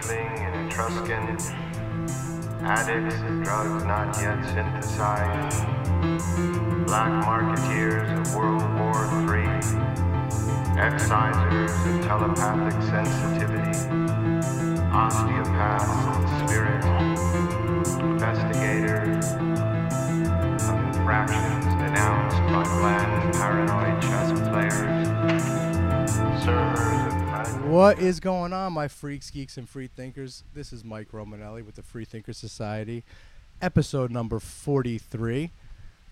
trifling and Etruscan, addicts of drugs not yet synthesized, black marketeers of World War III, excisers of telepathic sensitivity, osteopaths What is going on, my freaks, geeks, and free thinkers? This is Mike Romanelli with the Free Thinker Society, episode number 43.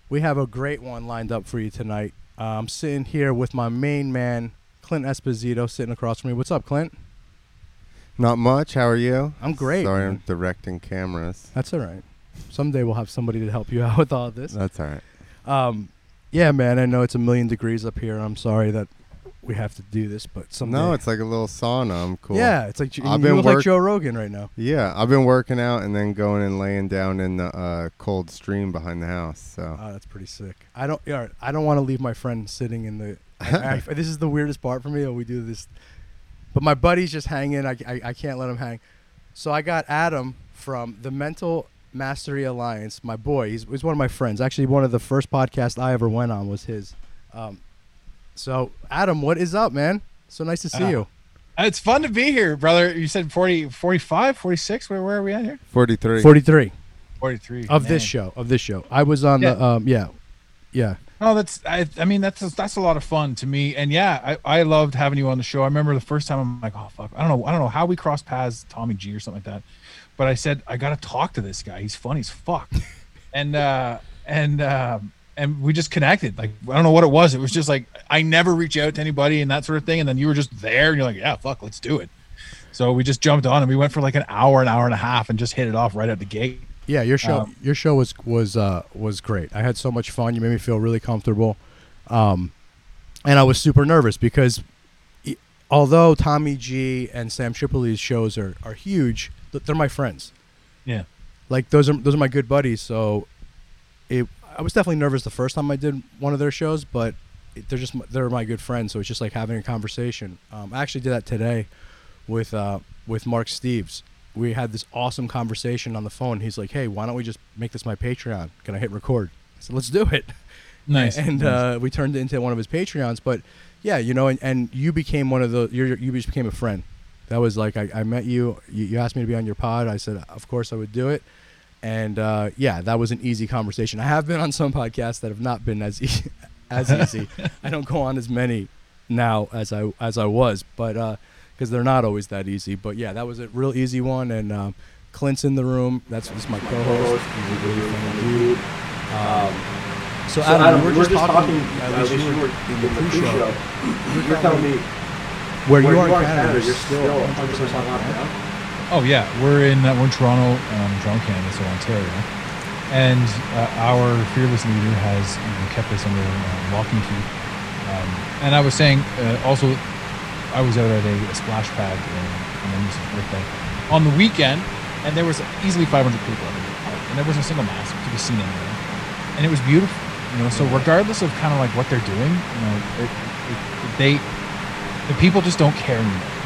We have a great one lined up for you tonight. Uh, I'm sitting here with my main man, Clint Esposito, sitting across from me. What's up, Clint? Not much. How are you? I'm great. Sorry, man. I'm directing cameras. That's all right. Someday we'll have somebody to help you out with all this. That's all right. Um, yeah, man, I know it's a million degrees up here. I'm sorry that we have to do this, but someday. No, it's like a little sauna. I'm cool. Yeah, it's like I've you been look like Joe Rogan right now. Yeah, I've been working out and then going and laying down in the uh, cold stream behind the house. So Oh, that's pretty sick. I don't. Yeah, I don't want to leave my friend sitting in the. I, I- this is the weirdest part for me. We do this, but my buddy's just hanging. I, I I can't let him hang. So I got Adam from the Mental Mastery Alliance. My boy. He's, he's one of my friends. Actually, one of the first podcasts I ever went on was his. Um, so Adam, what is up, man? So nice to see Uh, you. It's fun to be here, brother. You said 40, 45, 46? Where, where are we at here? 43. Forty three 43. of this show. Of this show. I was on the. Yeah. Um. Yeah. Yeah. No, that's, I, I mean, that's, that's a lot of fun to me. And yeah, I, I loved having you on the show. I remember the first time I'm like, oh, fuck. I don't know. I don't know how we crossed paths, Tommy G or something like that. But I said, I got to talk to this guy. He's funny as fuck. and, uh, and, um, and we just connected. Like, I don't know what it was. It was just like, I never reach out to anybody and that sort of thing. And then you were just there and you're like, yeah, fuck, let's do it. So we just jumped on and we went for like an hour, an hour and a half and just hit it off right at the gate. Yeah, your show Um, your show was was uh, was great. I had so much fun. You made me feel really comfortable, um, and I was super nervous because although Tommy G and Sam Tripoli's shows are, are huge, they're my friends. Yeah. Like those are those are my good buddies. So it I was definitely nervous the first time I did one of their shows, but they're just they're my good friends. So it's just like having a conversation. Um, I actually did that today with uh, with Mark Steves. We had this awesome conversation on the phone. He's like, "Hey, why don't we just make this my Patreon? Can I hit record?" I said, "Let's do it." Nice. And nice. uh, we turned it into one of his Patreons. But yeah, you know, and, and you became one of the you're, you just became a friend. That was like I, I met you, you. You asked me to be on your pod. I said, of course, I would do it. And uh, yeah, that was an easy conversation. I have been on some podcasts that have not been as e- as easy. I don't go on as many now as I as I was, but because they're not always that easy. But yeah, that was a real easy one. And um, Clint's in the room. That's just my co-host. He's a really funny dude. Um, so, Adam, we're just talking. At least you were in the pre-show. You're telling me Where, you where are in Canada, you're still 100% 100% locked locked down. Oh yeah, we're in uh, we're in Toronto, um, Toronto, Canada, so Ontario, and uh, our fearless leader has you know, kept us under uh, lock and key. Um, and I was saying uh, also, I was out at a, a splash pad in, on my niece's birthday on the weekend, and there was easily 500 people at the park, and there wasn't a single mask to be seen anywhere, and it was beautiful. You know, so regardless of kind of like what they're doing, you know, it, it, they the people just don't care anymore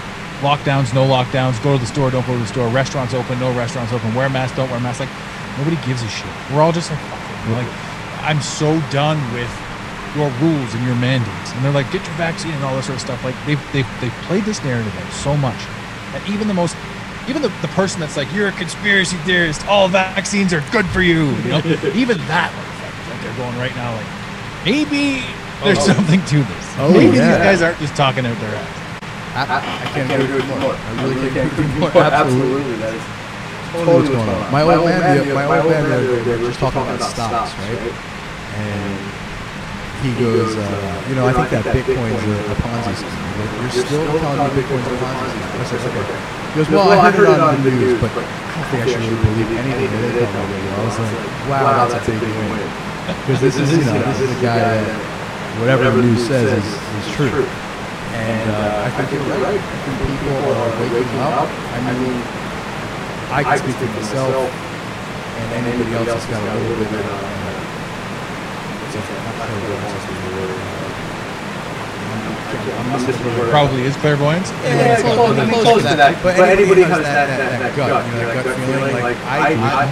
lockdowns, no lockdowns, go to the store, don't go to the store, restaurants open, no restaurants open, wear masks, don't wear masks. Like nobody gives a shit. We're all just like, fuck it. Like, I'm so done with your rules and your mandates. And they're like, get your vaccine and all this sort of stuff. Like they've they've they've played this narrative out so much that even the most even the, the person that's like, you're a conspiracy theorist, all vaccines are good for you, you know? even that like, that they're going right now, like, maybe oh, there's Oh. something to this. Oh, maybe yeah. these guys aren't just talking out their ass. I, I, I can't agree with you more. I really can't agree with you more. Absolutely, that is Totally what's going on. My old man, my old man, the other day, we were just talking about stocks, right? And he goes, uh, you know, I think that Bitcoin's a, a Ponzi scheme. He goes, You're still telling me Bitcoin's a Ponzi scheme? I said, okay. He goes, well, I heard it on the news, but I don't think I should really believe anything that they tell me. I was like, wow, that's a big win. Because this is, you know, this is a guy that whatever the news says is, is true. And uh, I think you're right. I think people are waking up. I mean, I can speak for myself, and anybody else that's got a little bit of. Uh, what's it- not paralysis is the word, I'm missing the word. Probably is clairvoyance. Yeah, it's close, close- I mean, close close to to that. that. But But anybody anybody has has that- that, that- that, that gut, gut, you know, that gut feeling, like, I, I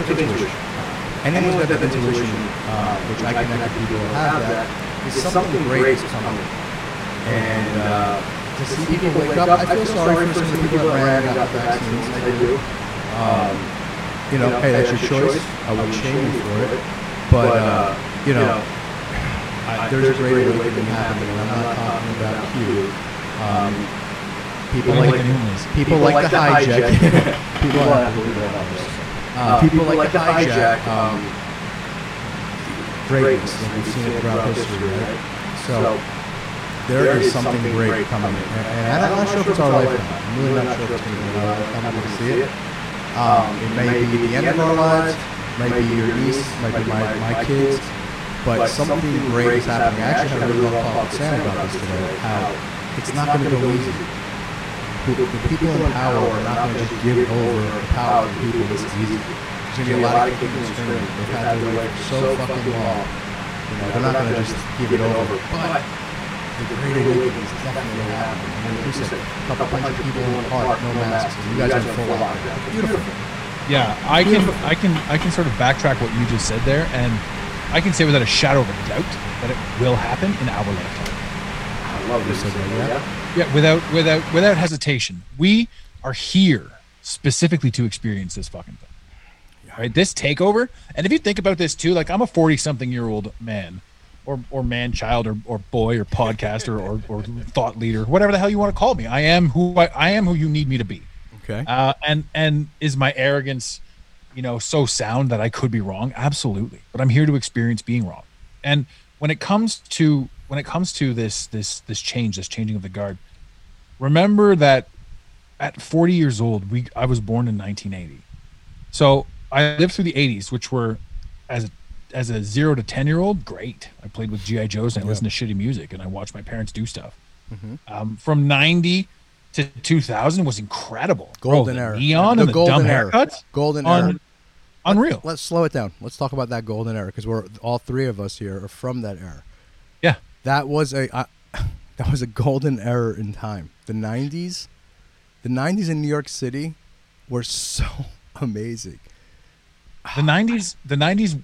took took intuition. intuition. Anyone who's got that intuition, uh, which I connect with people who have that, is something great is coming. And uh, to see people wake up, I feel sorry for some of the people that ran got the vaccines. I do. Um, you know, hey, that's your choice. I wouldn't shame you for it. But, uh, you know, I, there's a great awakening happening, and I'm not talking about you. Um, people I don't like the, people like to hijack. people like uh, people like to hijack um, greatness, like we've seen it throughout history, right? So there is something great coming, and, and I'm not sure if it's our lifetime. I'm really not sure if it's going to be our lifetime. I'm going to see it. Um, it may be the end of our lives, might be your niece, might be my, my kids, but something great is happening. I actually had a really long talk with Sam about this today. How it's not going to go easy. The, the people in power are not going to just give over the power to people this easy. There's going to be a lot of kicking and screaming. They've had their way for so fucking long. You know, they're not going to just give it over. But the great awakening is definitely happening. And like you said, a couple hundred people in the park, no masks. and You guys are in full lockdown. Beautiful. Yeah, I can, I can, I can sort of backtrack what you just said there, and I can say without a shadow of a doubt that it will happen in our lifetime. I love this. So yeah. Yeah, without, without, without hesitation, we are here specifically to experience this fucking thing. Right, this takeover, and if you think about this too, like I'm a forty-something-year-old man, or or man, child, or, or boy, or podcaster, or, or thought leader, whatever the hell you want to call me. I am who I, I am who you need me to be. Okay. Uh, and and is my arrogance, you know, so sound that I could be wrong? Absolutely. But I'm here to experience being wrong. And when it comes to when it comes to this this this change, this changing of the guard, remember that at 40 years old, we I was born in 1980. So I lived through the 80s, which were as a as a zero to ten year old, great. I played with GI Joes and I listened to shitty music and I watched my parents do stuff. Um, from 90 to 2000 was incredible. Bro, Golden the era. neon The and the golden era. haircuts, Golden era. unreal. Let's slow it down. Let's talk about that golden era because we're all three of us here are from that era. Yeah. That was a uh, that was a golden era in time. The '90s, the '90s in New York City were so amazing. the 90s the 90s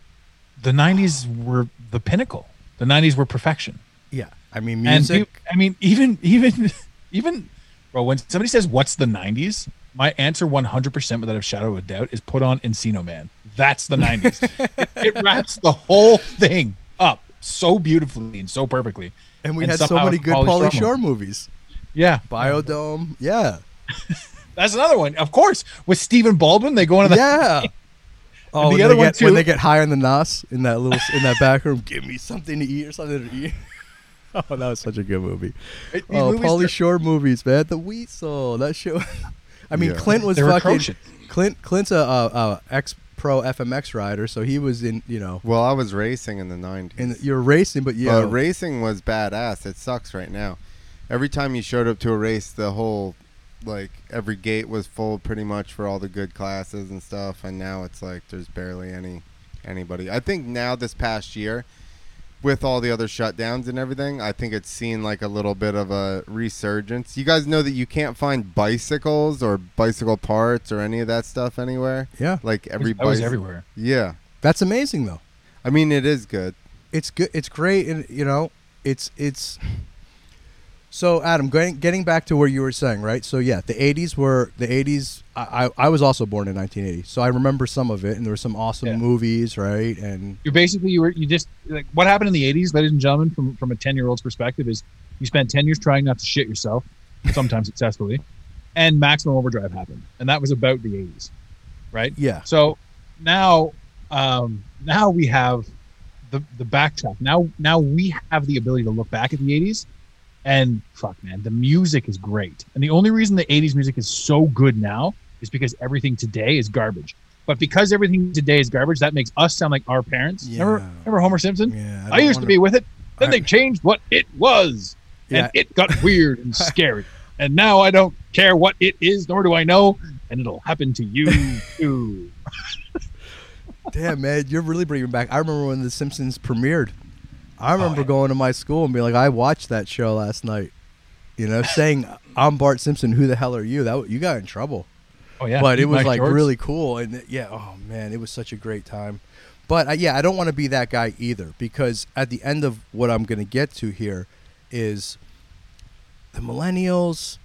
the 90s were the pinnacle the 90s were perfection Yeah, I mean and music. peop- i mean even even even bro when somebody says what's the 90s my answer 100% without a shadow of a doubt is put on encino man that's the 90s it, it wraps the whole thing up so beautifully and so perfectly and we and had so many good Pauly Shore Shore movies. yeah Biodome. Yeah. that's another one of course with Stephen Baldwin they go into the Yeah. Oh, the when other they one, get, when too- they get high on the nos in that little in that back room, give me something to eat or something to eat. Oh, that was such a good movie. these Oh, movies, Pauly they're- Shore movies, man. The Weasel. That show. I mean, Yeah. Clint was They're fucking. atrocious. Clint Clint's a, a, a ex pro FMX rider, so he was in. You know, Well, I was racing in the 90s. and you're racing, but yeah, uh, But racing was badass. It sucks right now. Every time you showed up to a race, the whole like every gate was full pretty much for all the good classes and stuff, and now it's like there's barely any anybody. I think now this past year with all the other shutdowns and everything, I think it's seen like a little bit of a resurgence. You guys know that you can't find bicycles or bicycle parts or any of that stuff anywhere. yeah, Like every I was bicy- everywhere Yeah. that's amazing though. I mean, it is good. It's good. It's great, and you know, it's it's. So Adam, getting getting back to where you were saying, right? So yeah, the '80s were the '80s. I, I I was also born in 1980, so I remember some of it, and there were some awesome Yeah. movies, right? And you're basically you were you just like what happened in the 80s ladies and gentlemen from from a 10 year old's perspective is you spent 10 years trying not to shit yourself sometimes successfully and maximum overdrive happened and that was about the 80s right yeah, so now um now we have the the backtrack now now we have the ability to look back at the 80s and fuck man the music is great and the only reason the 80s music is so good now is because everything today is garbage but because everything today is garbage that makes us sound like our parents remember, Yeah. remember homer simpson yeah. I, used to be with it then I- they changed what it was Yeah. and it got weird and scary and now i don't care what it is nor do i know and it'll happen to you too Damn, man, you're really bringing back. I remember when The Simpsons premiered. I remember yeah. going to my school and being like, I watched that show last night. You know, saying I'm Bart Simpson. Who the hell are you? That you got in trouble. Oh yeah, but it was my like shorts. really cool and it- yeah oh man it was such a great time but uh, yeah i don't want to be that guy either because at the end of what i'm going to get to here is the millennials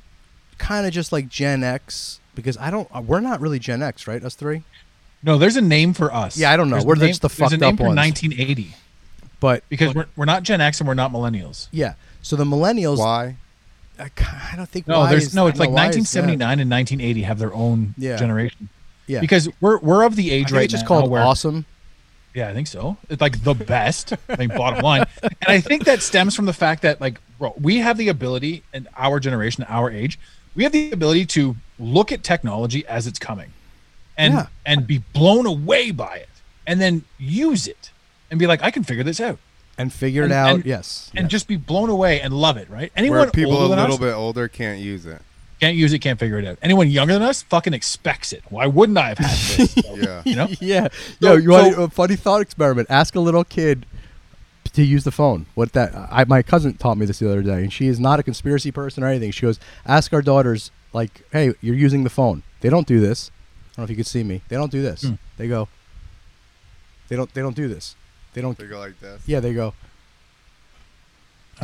kind of just like gen x because i don't uh, we're not really gen x right us three No, there's a name for us. Yeah, I don't know. There's We're name- just the fucked up ones. 1980 but because we're we're not Gen X and we're not millennials. yeah so the millennials Why? I, I don't think No, why there's is- no. It's like know, why is that? 1979 and 1980 have their own Yeah. generation. yeah Because we're we're of the I age think right it's just now called where awesome Yeah, I think so. It's like the best. I think bottom line, and I think that stems from the fact that like bro, we have the ability, in our generation, our age, we have the ability to look at technology as it's coming, and Yeah. and be blown away by it, and then use it, and be like, I can figure this out, and figure it out and- yes and yes. just be blown away and love it. Right? Anyone Where people older a little us bit older can't use it. can't use it, can't figure it out. Anyone younger than us fucking expects it. Why wouldn't I have had this? Yeah. you know? yeah. So- Yo, you want a funny thought experiment? Ask a little kid to use the phone. What that? I my cousin taught me this the other day, and she is not a conspiracy person or anything. She goes, ask our daughters, like, hey, you're using the phone. They don't do this. I don't know if you could see me. They don't do this. Hmm. They go. They don't. They don't do this. They don't. They go like this. Yeah, they go.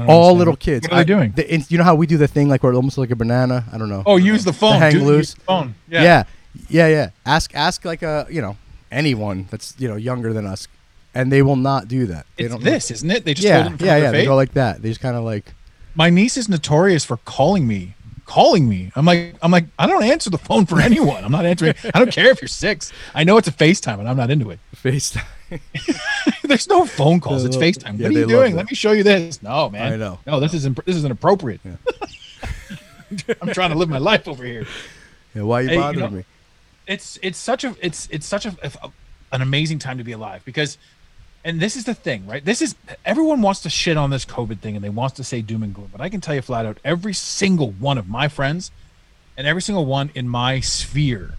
All little kids. What are they I- doing? the- and you know how we do the thing like we're almost like a banana. I don't know. oh, use the phone. hang Dude, use loose. the phone. yeah. Yeah. yeah, yeah, Ask ask like a you know anyone that's you know younger than us, and they will not do that. They It's don't. this, isn't it? They just yeah, hold it in front yeah, of yeah. their They face. go like that. They just kind of like. My niece is notorious for calling me, calling me. I'm like, I'm like, I don't answer the phone for anyone. I'm not answering. I don't care if you're six. I know it's a FaceTime, and I'm not into it. FaceTime. There's no phone calls. It's Yeah, FaceTime. yeah, what are you doing? Let me show you this. No, man. I know. No, this is imp- this is inappropriate. I'm trying to live my life over here. Yeah, why are you Hey, you bothering know- me? it's it's such a it's it's such a, a- an amazing time to be alive because and this is the thing right? This is everyone wants to shit on this covid thing and they wants to say doom and gloom. But i can tell you flat out every single one of my friends and every single one in my sphere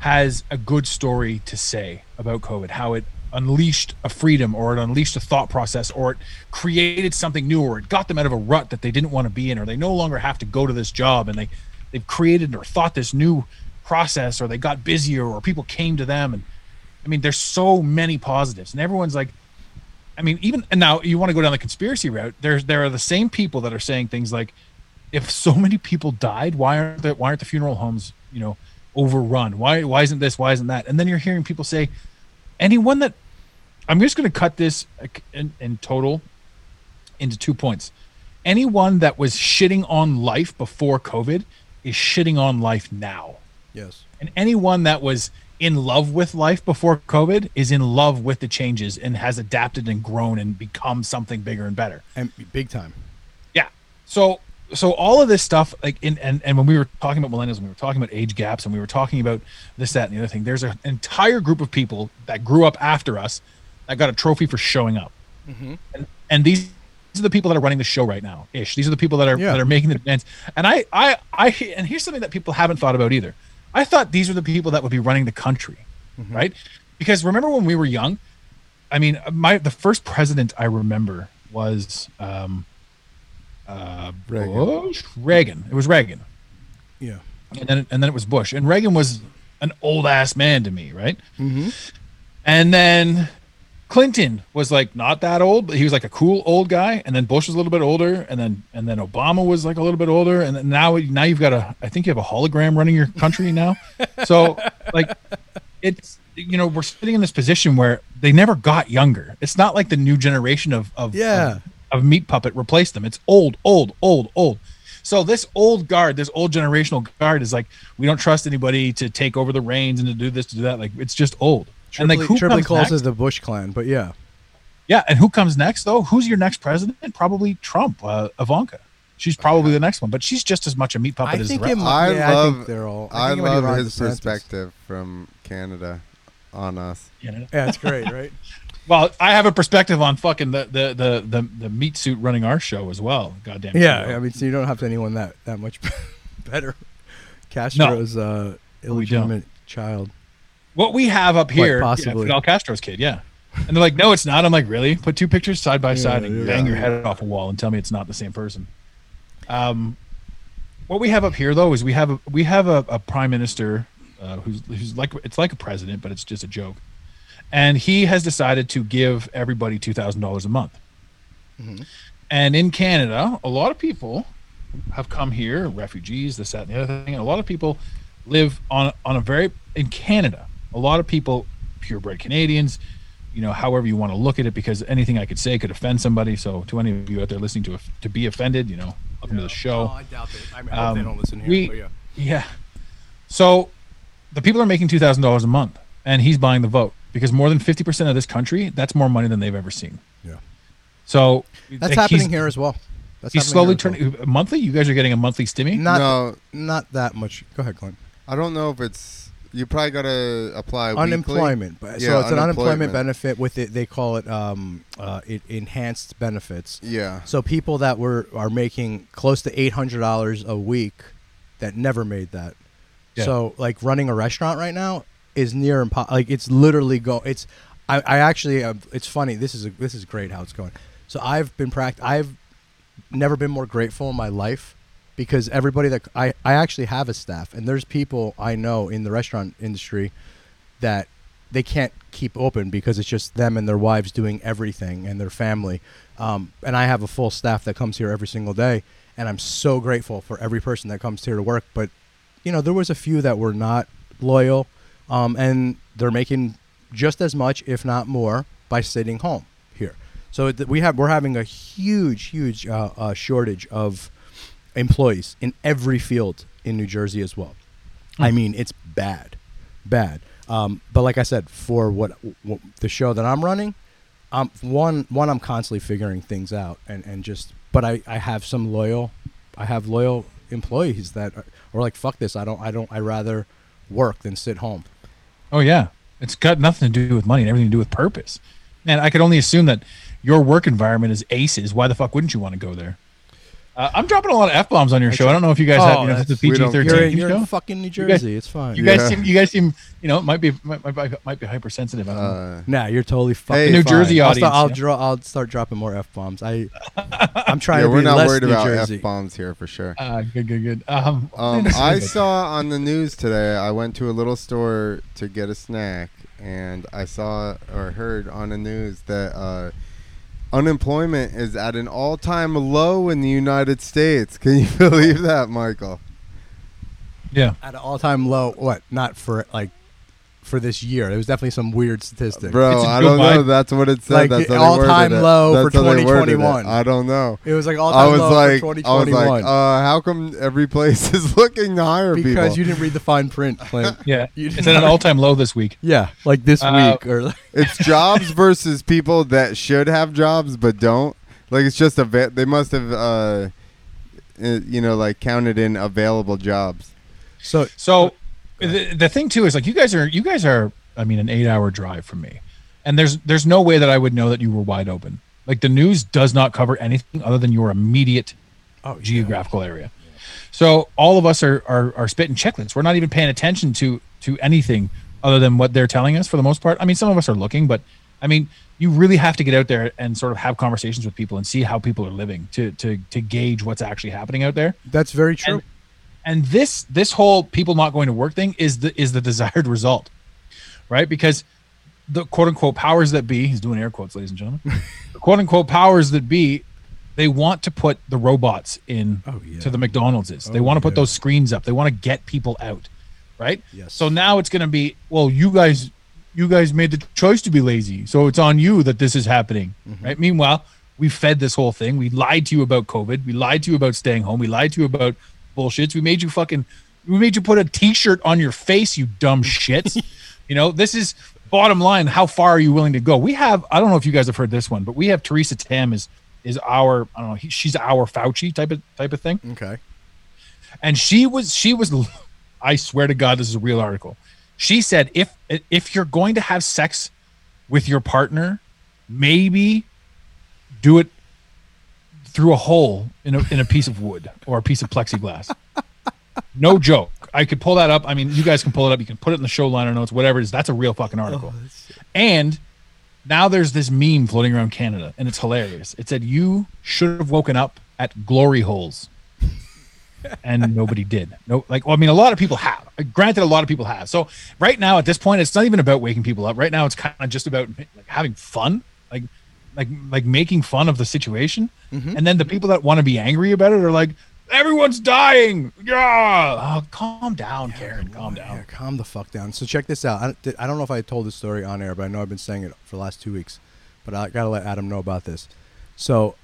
has a good story to say about covid how it unleashed a freedom or it unleashed a thought process or it created something new or it got them out of a rut that they didn't want to be in or they no longer have to go to this job and they they've created or thought this new process or they got busier or people came to them and i mean there's so many positives and everyone's like i mean even and now you want to go down the conspiracy route there's there are the same people that are saying things like if so many people died why aren't the why aren't the funeral homes you know overrun? Why why isn't this why isn't that? And then you're hearing people say anyone that i'm just going to cut this in, in total into two points. Anyone that was shitting on life before covid is shitting on life now. Yes. and anyone that was in love with life before COVID is in love with the changes and has adapted and grown and become something bigger and better. And big time. Yeah. So so all of this stuff, like in and, and when we were talking about millennials, and we were talking about age gaps, and we were talking about this, that, and the other thing, there's an entire group of people that grew up after us that got a trophy for showing up. Mm-hmm. And, and these these are the people that are running the show right now. Ish. These are the people that are Yeah. that are making the demands. And I, I, I, and here's something that people haven't thought about either. I thought these were the people that would be running the country, right? Because remember when we were young? I mean, my the first president I remember was um, uh, Reagan. Bush? Reagan. It was Reagan, Yeah. and then and then it was Bush. And Reagan was an old ass man to me, right? Mm-hmm. And then Clinton was like not that old, but he was like a cool old guy. And then Bush was a little bit older, and then and then Obama was like a little bit older. And then now now you've got a I think you have a hologram running your country now. So like it's you know we're sitting in this position where they never got younger. It's not like the new generation of of Yeah. of, of meat puppet replaced them. It's old, old, old, old. So this old guard, this old generational guard, is like we don't trust anybody to take over the reins and to do this, to do that. Like it's just old. And like who Tripoli comes calls next? the Bush clan, but yeah. Yeah, and who comes next though? Who's your next president? Probably Trump, uh, Ivanka. She's probably the next one, but she's just as much a meat puppet I as think the rest. might- I yeah, I love. think they're all- I, I think it might be love his DeSantis. perspective from Canada on us. You know? Yeah, it's great, right? Well, I have a perspective on fucking the the the the, the meat suit running our show as well. Goddamn. yeah, Trudeau. I mean, so you don't have anyone that that much better. Castro's uh, illegitimate child. What we have up here, possibly. yeah, Fidel Castro's kid. Yeah, And they're like, no, it's not. I'm like, really? Put two pictures side by side and yeah. bang your head off a wall and tell me it's not the same person. Um, what we have up here though is we have a we have a, a prime minister uh, who's who's like it's like a president, but it's just a joke. And he has decided to give everybody two thousand dollars a month. And in Canada, a lot of people have come here, refugees, this, that, and the other thing. And a lot of people live on on a very in Canada. A lot of people, purebred Canadians, you know, however you want to look at it, because anything I could say could offend somebody. So, to any of you out there listening to to be offended, you know, welcome to the show. Oh, I doubt it. I, mean, I hope they Um, don't listen here. we- but yeah. Yeah. So the people are making two thousand dollars a month, and he's buying the vote because more than fifty percent of this country, that's more money than they've ever seen. Yeah. So That's like, happening here as well. That's He's slowly here as turning monthly. You guys are getting a monthly stimmy. Not no, not that much. Go ahead, Glenn. I don't know if it's. You probably gotta apply weekly. unemployment. Yeah, so it's an unemployment unemployment. benefit with it. They call it um, uh, it enhanced benefits. Yeah. So people that were are making close to eight hundred dollars a week that never made that. Yeah. So like running a restaurant right now is near impossible. like it's literally go. It's I, I actually uh, it's funny. This is a, this is great how it's going. So I've been practiced. I've never been more grateful in my life because everybody that I I actually have a staff and there's people I know in the restaurant industry that they can't keep open because it's just them and their wives doing everything and their family. Um, and I have a full staff that comes here every single day, and I'm so grateful for every person that comes here to work. But you know, there was a few that were not loyal, um, and they're making just as much, if not more, by sitting home here. So we have we're having a huge, huge uh, uh, shortage of employees in every field in New Jersey as well. I mean, it's bad, bad. Um, but like I said, for what, what the show that I'm running, um, one one I'm constantly figuring things out and and just. But I I have some loyal, I have loyal employees that are, are like fuck this. I don't I don't I rather work than sit home. Oh yeah, it's got nothing to do with money and everything to do with purpose. Man, I could only assume that your work environment is aces. Why the fuck wouldn't you want to go there? Uh, I'm dropping a lot of f bombs on your show. I don't know if you guys Oh, have. You know, that's- it's a we don't You're, PG-13 you're show. in fucking New You guys- Jersey. it's fine. You guys Yeah. seem. You guys seem. You know, it might be might, might, might be hypersensitive. I don't know. Uh, Nah, you're totally fucking Hey, New fine. Jersey I'll, audience, start, I'll yeah. draw. I'll start dropping more f bombs. I, I'm trying yeah, to be we're not less worried New about Jersey. f bombs here for sure. Uh, good, good, good. Um, Um, I saw on the news today. I went to a little store to get a snack, and I saw or heard on the news that uh, unemployment is at an all-time low in the United States. Can you believe that, Michael? Yeah. At an all-time low. What? Not for like, for this year. There was definitely some weird statistic. Bro, It's a I Joe don't know. That's what it said. Like, That's the how they worded all-time it. low That's for how they worded it. 2021. I don't know. It was like all-time was low like, for I was 2021. like, uh, how come every place is looking to hire because people? you didn't read the fine print, Clint. Yeah. You It's did at an all-time low this week. yeah, like this Uh, week or. it's jobs versus people that should have jobs but don't. Like it's just a va- they must have uh, uh, you know like counted in available jobs. So So the, the thing too is like you guys are you guys are I mean an eight hour drive from me, and there's there's no way that I would know that you were wide open. Like the news does not cover anything other than your immediate oh, geographical area. So all of us are, are are spitting checklists. We're not even paying attention to to anything other than what they're telling us for the most part. I mean, some of us are looking, but I mean, you really have to get out there and sort of have conversations with people and see how people are living to to to gauge what's actually happening out there. That's very true. And, and this this whole people not going to work thing is the is the desired result, right? Because the quote unquote powers that be, he's doing air quotes, ladies and gentlemen, the quote unquote powers that be, they want to put the robots in Oh, yeah. to the McDonald's. They Oh, want to put yeah. those screens up. They want to get people out, right? Yes. So now it's going to be, well, you guys, you guys made the choice to be lazy, so it's on you that this is happening, Mm-hmm. right? Meanwhile, we fed this whole thing. We lied to you about COVID. We lied to you about staying home. We lied to you about bullshits. We made you fucking, we made you put a T-shirt on your face, you dumb shits. you know, this is bottom line. How far are you willing to go? We have, I don't know if you guys have heard this one, but we have Theresa Tam is is our, I don't know, he, she's our Fauci type of type of thing okay. and she was she was i swear to god this is a real article she said if if you're going to have sex with your partner maybe do it through a hole in a, in a piece of wood or a piece of plexiglass no joke i could pull that up i mean you guys can pull it up you can put it in the show liner notes whatever it is that's a real fucking oh, article and now there's this meme floating around Canada, and it's hilarious. It said, "You should have woken up at glory holes," and nobody did. No, like, well, I mean, a lot of people have. Granted, a lot of people have. So right now, at this point, it's not even about waking people up. Right now, it's kind of just about like having fun, like, like, like making fun of the situation. And then the people that want to be angry about it are like, "Everyone's dying." Yeah, oh, calm down, Karen. Calm down. Yeah, calm the fuck down. So check this out. I, don't- I don't know if I told this story on air, but I know I've been saying it for the last two weeks. But I gotta let Adam know about this. So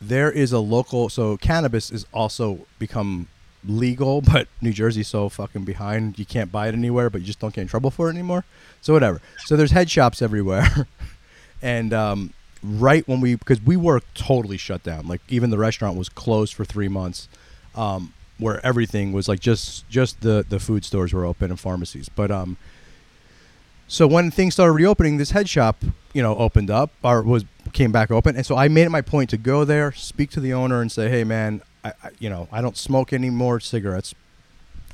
there is a local. So cannabis is also become legal, but New Jersey's so fucking behind. You can't buy it anywhere, but you just don't get in trouble for it anymore. So whatever. So there's head shops everywhere, and um, right when we because we were totally shut down. Like even the restaurant was closed for three months. Um, where everything was like just just the the food stores were open and pharmacies. But um, so when things started reopening, this head shop, you know, opened up or was came back open, and so I made it my point to go there, speak to the owner, and say, "Hey, man, I, I you know I don't smoke any more cigarettes,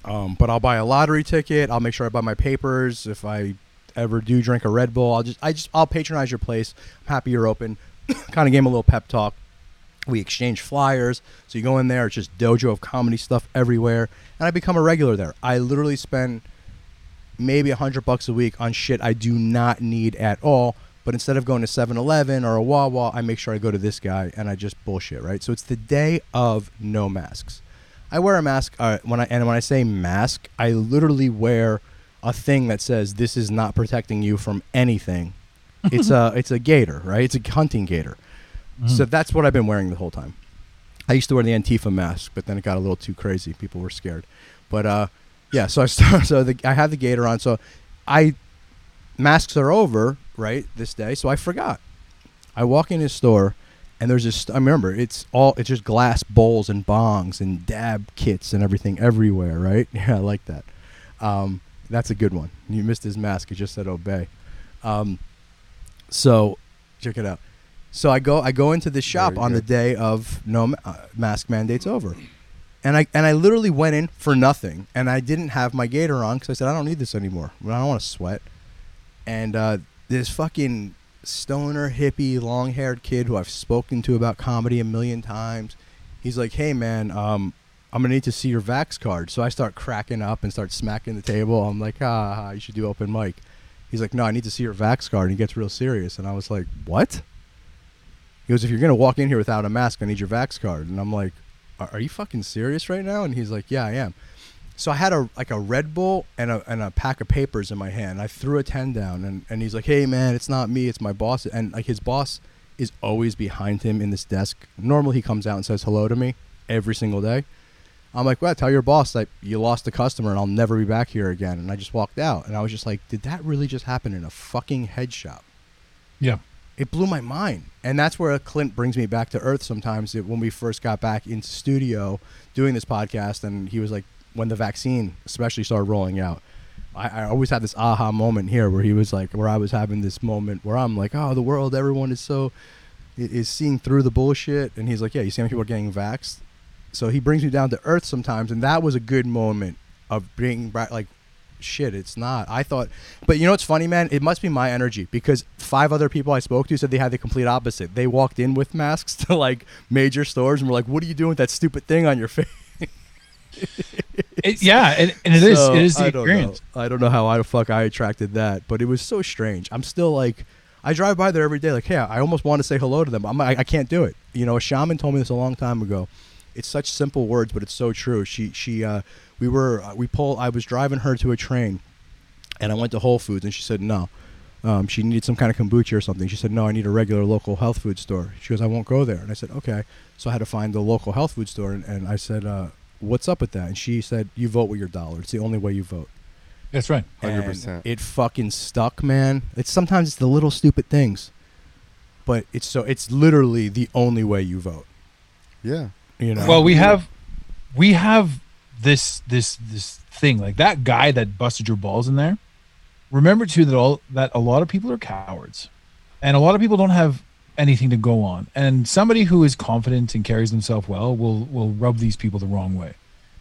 um, but I'll buy a lottery ticket. I'll make sure I buy my papers. If I ever do drink a Red Bull, I'll just I just I'll patronize your place. I'm happy you're open. kind of gave him a little pep talk. We exchange flyers. So you go in there, it's just dojo of comedy stuff everywhere, and I become a regular there. I literally spend maybe a hundred bucks a week on shit I do not need at all. But instead of going to 7-Eleven or a Wawa, I make sure I go to this guy and I just bullshit, right? So it's the day of no masks. I wear a mask uh, when I and when I say mask, I literally wear a thing that says this is not protecting you from anything. It's a it's a gaiter, right? It's a hunting gaiter. So that's what I've been wearing the whole time. I used to wear the Antifa mask, but then it got a little too crazy. People were scared. But uh, yeah, so I start, so the, I had the gaiter on. So I masks are over right this day. So I forgot. I walk in his store, and there's this. I remember it's all it's just glass bowls and bongs and dab kits and everything everywhere. Right? Yeah, I like that. Um, that's a good one. You missed his mask. He just said obey. Um, so check it out. So I go I go into the shop on the day of no uh, mask mandates over. And I and I literally went in for nothing, and I didn't have my gaiter on because I said I don't need this anymore. I don't want to sweat. And uh, this fucking stoner hippie, long-haired kid who I've spoken to about comedy a million times, he's like, "Hey man, um, I'm gonna need to see your Vax card." So I start cracking up and start smacking the table. I'm like, "Ah, you should do open mic." He's like, "No, I need to see your Vax card." And he gets real serious, and I was like, "What?" He goes, "If you're gonna walk in here without a mask, I need your Vax card." And I'm like, "Are, are you fucking serious right now?" And he's like, "Yeah, I am." So I had a like a Red Bull and a and a pack of papers in my hand. I threw a ten down, and and he's like, "Hey man, it's not me, it's my boss." And like his boss is always behind him in this desk. Normally he comes out and says hello to me every single day. I'm like, well, tell your boss that you lost a customer and I'll never be back here again. And I just walked out, and I was just like, did that really just happen in a fucking head shop? Yeah. it blew my mind and that's where clint brings me back to earth sometimes it, when we first got back into studio doing this podcast and he was like when the vaccine especially started rolling out I, I always had this aha moment here where he was like where i was having this moment where i'm like oh the world everyone is so is seeing through the bullshit and he's like yeah you see how many people are getting vaxxed so he brings me down to earth sometimes and that was a good moment of being back like shit it's not i thought but you know what's funny man it must be my energy because five other people i spoke to said they had the complete opposite they walked in with masks to like major stores and were like what are you doing with that stupid thing on your face It, yeah, and, and it is So, it is the I experience. know. I don't know how I the fuck I attracted that, but it was so strange. I'm still like, I drive by there every day. Like, hey, I almost want to say hello to them. I'm, I, I can't do it. You know, a shaman told me this a long time ago. It's such simple words, but it's so true. She, she, uh, we were, uh, we pulled. I was driving her to a train, and I went to Whole Foods, and she said no. Um, she needed some kind of kombucha or something. She said, "No, I need a regular local health food store." She goes, "I won't go there." And I said, "Okay." So I had to find the local health food store, and, and I said, uh, "What's up with that?" And she said, "You vote with your dollar. It's the only way you vote." That's right. 100%. It fucking stuck, man. It's sometimes it's the little stupid things, but it's so it's literally the only way you vote. Yeah. You know. Well, we have we have this this this thing like that guy that busted your balls in there. Remember too that all that a lot of people are cowards, and a lot of people don't have anything to go on. And somebody who is confident and carries himself well will will rub these people the wrong way.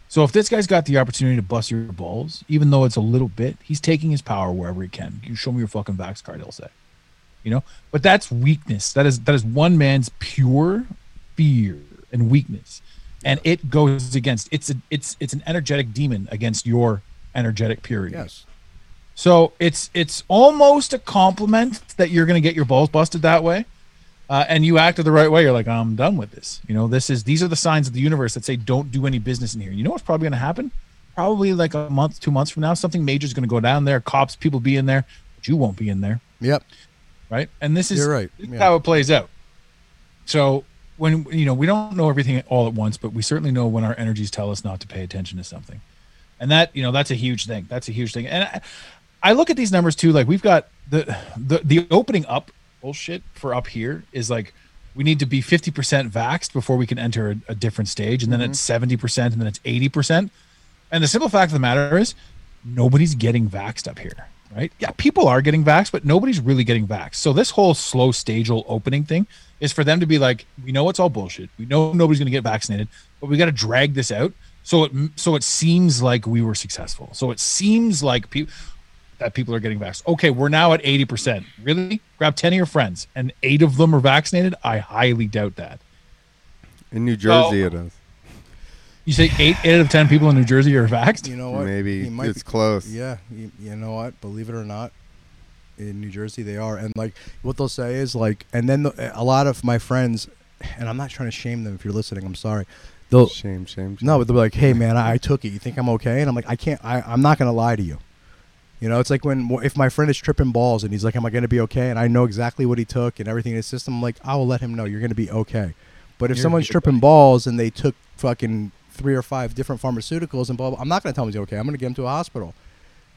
So if this guy's got the opportunity to bust your balls, even though it's a little bit, he's taking his power wherever he can. You show me your fucking vax card, he'll say. you know. But that's weakness. That is that is one man's pure fear and weakness, and it goes against it's a it's it's an energetic demon against your energetic period Yes. So it's it's almost a compliment that you're going to get your balls busted that way, uh, and you acted the right way. You're like, I'm done with this. You know, this is these are the signs of the universe that say don't do any business in here. You know what's probably going to happen? Probably like a month, two months from now, something major is going to go down there. Cops, people be in there, but you won't be in there, Yep. right? And this is You're right. this is Yeah. how it plays out. So when you know we don't know everything all at once, but we certainly know when our energies tell us not to pay attention to something, and that you know that's a huge thing. That's a huge thing. And I, I look at these numbers too. Like we've got the the the opening up bullshit for up here is like we need to be fifty percent vaxxed before we can enter a, a different stage, and then it's mm-hmm. seventy percent, and then it's eighty percent. And the simple fact of the matter is, nobody's getting vaxxed up here, right? Yeah, people are getting vaxxed, but nobody's really getting vaxxed. So this whole slow stageal opening thing is for them to be like, we know it's all bullshit. We know nobody's going to get vaccinated, but we got to drag this out. So it so it seems like we were successful. So it seems like people that people are getting vaccinated. Okay, we're now at eighty percent. Really? Grab ten of your friends, and eight of them are vaccinated. I highly doubt that. In New Jersey, Oh. it is. You say eight, eight out of ten people in New Jersey are vaxxed. You know what? Maybe might it's be- close. Yeah, you, you know what? Believe it or not, in New Jersey they are, and like what they'll say is like, and then the, a lot of my friends, and I'm not trying to shame them if you're listening. I'm sorry. They'll Shame, shame, shame. no, but they'll be like, "Hey, man, I, I took it. You think I'm okay?" And I'm like, "I can't. I, I'm not gonna lie to you." You know, it's like when if my friend is tripping balls and he's like, "Am I gonna be okay?" and I know exactly what he took and everything in his system. I'm like, I will let him know you're gonna be okay. But if You're someone's tripping balls and they took fucking three or five different pharmaceuticals and blah, blah I'm not gonna tell him he's okay. I'm gonna get him to a hospital.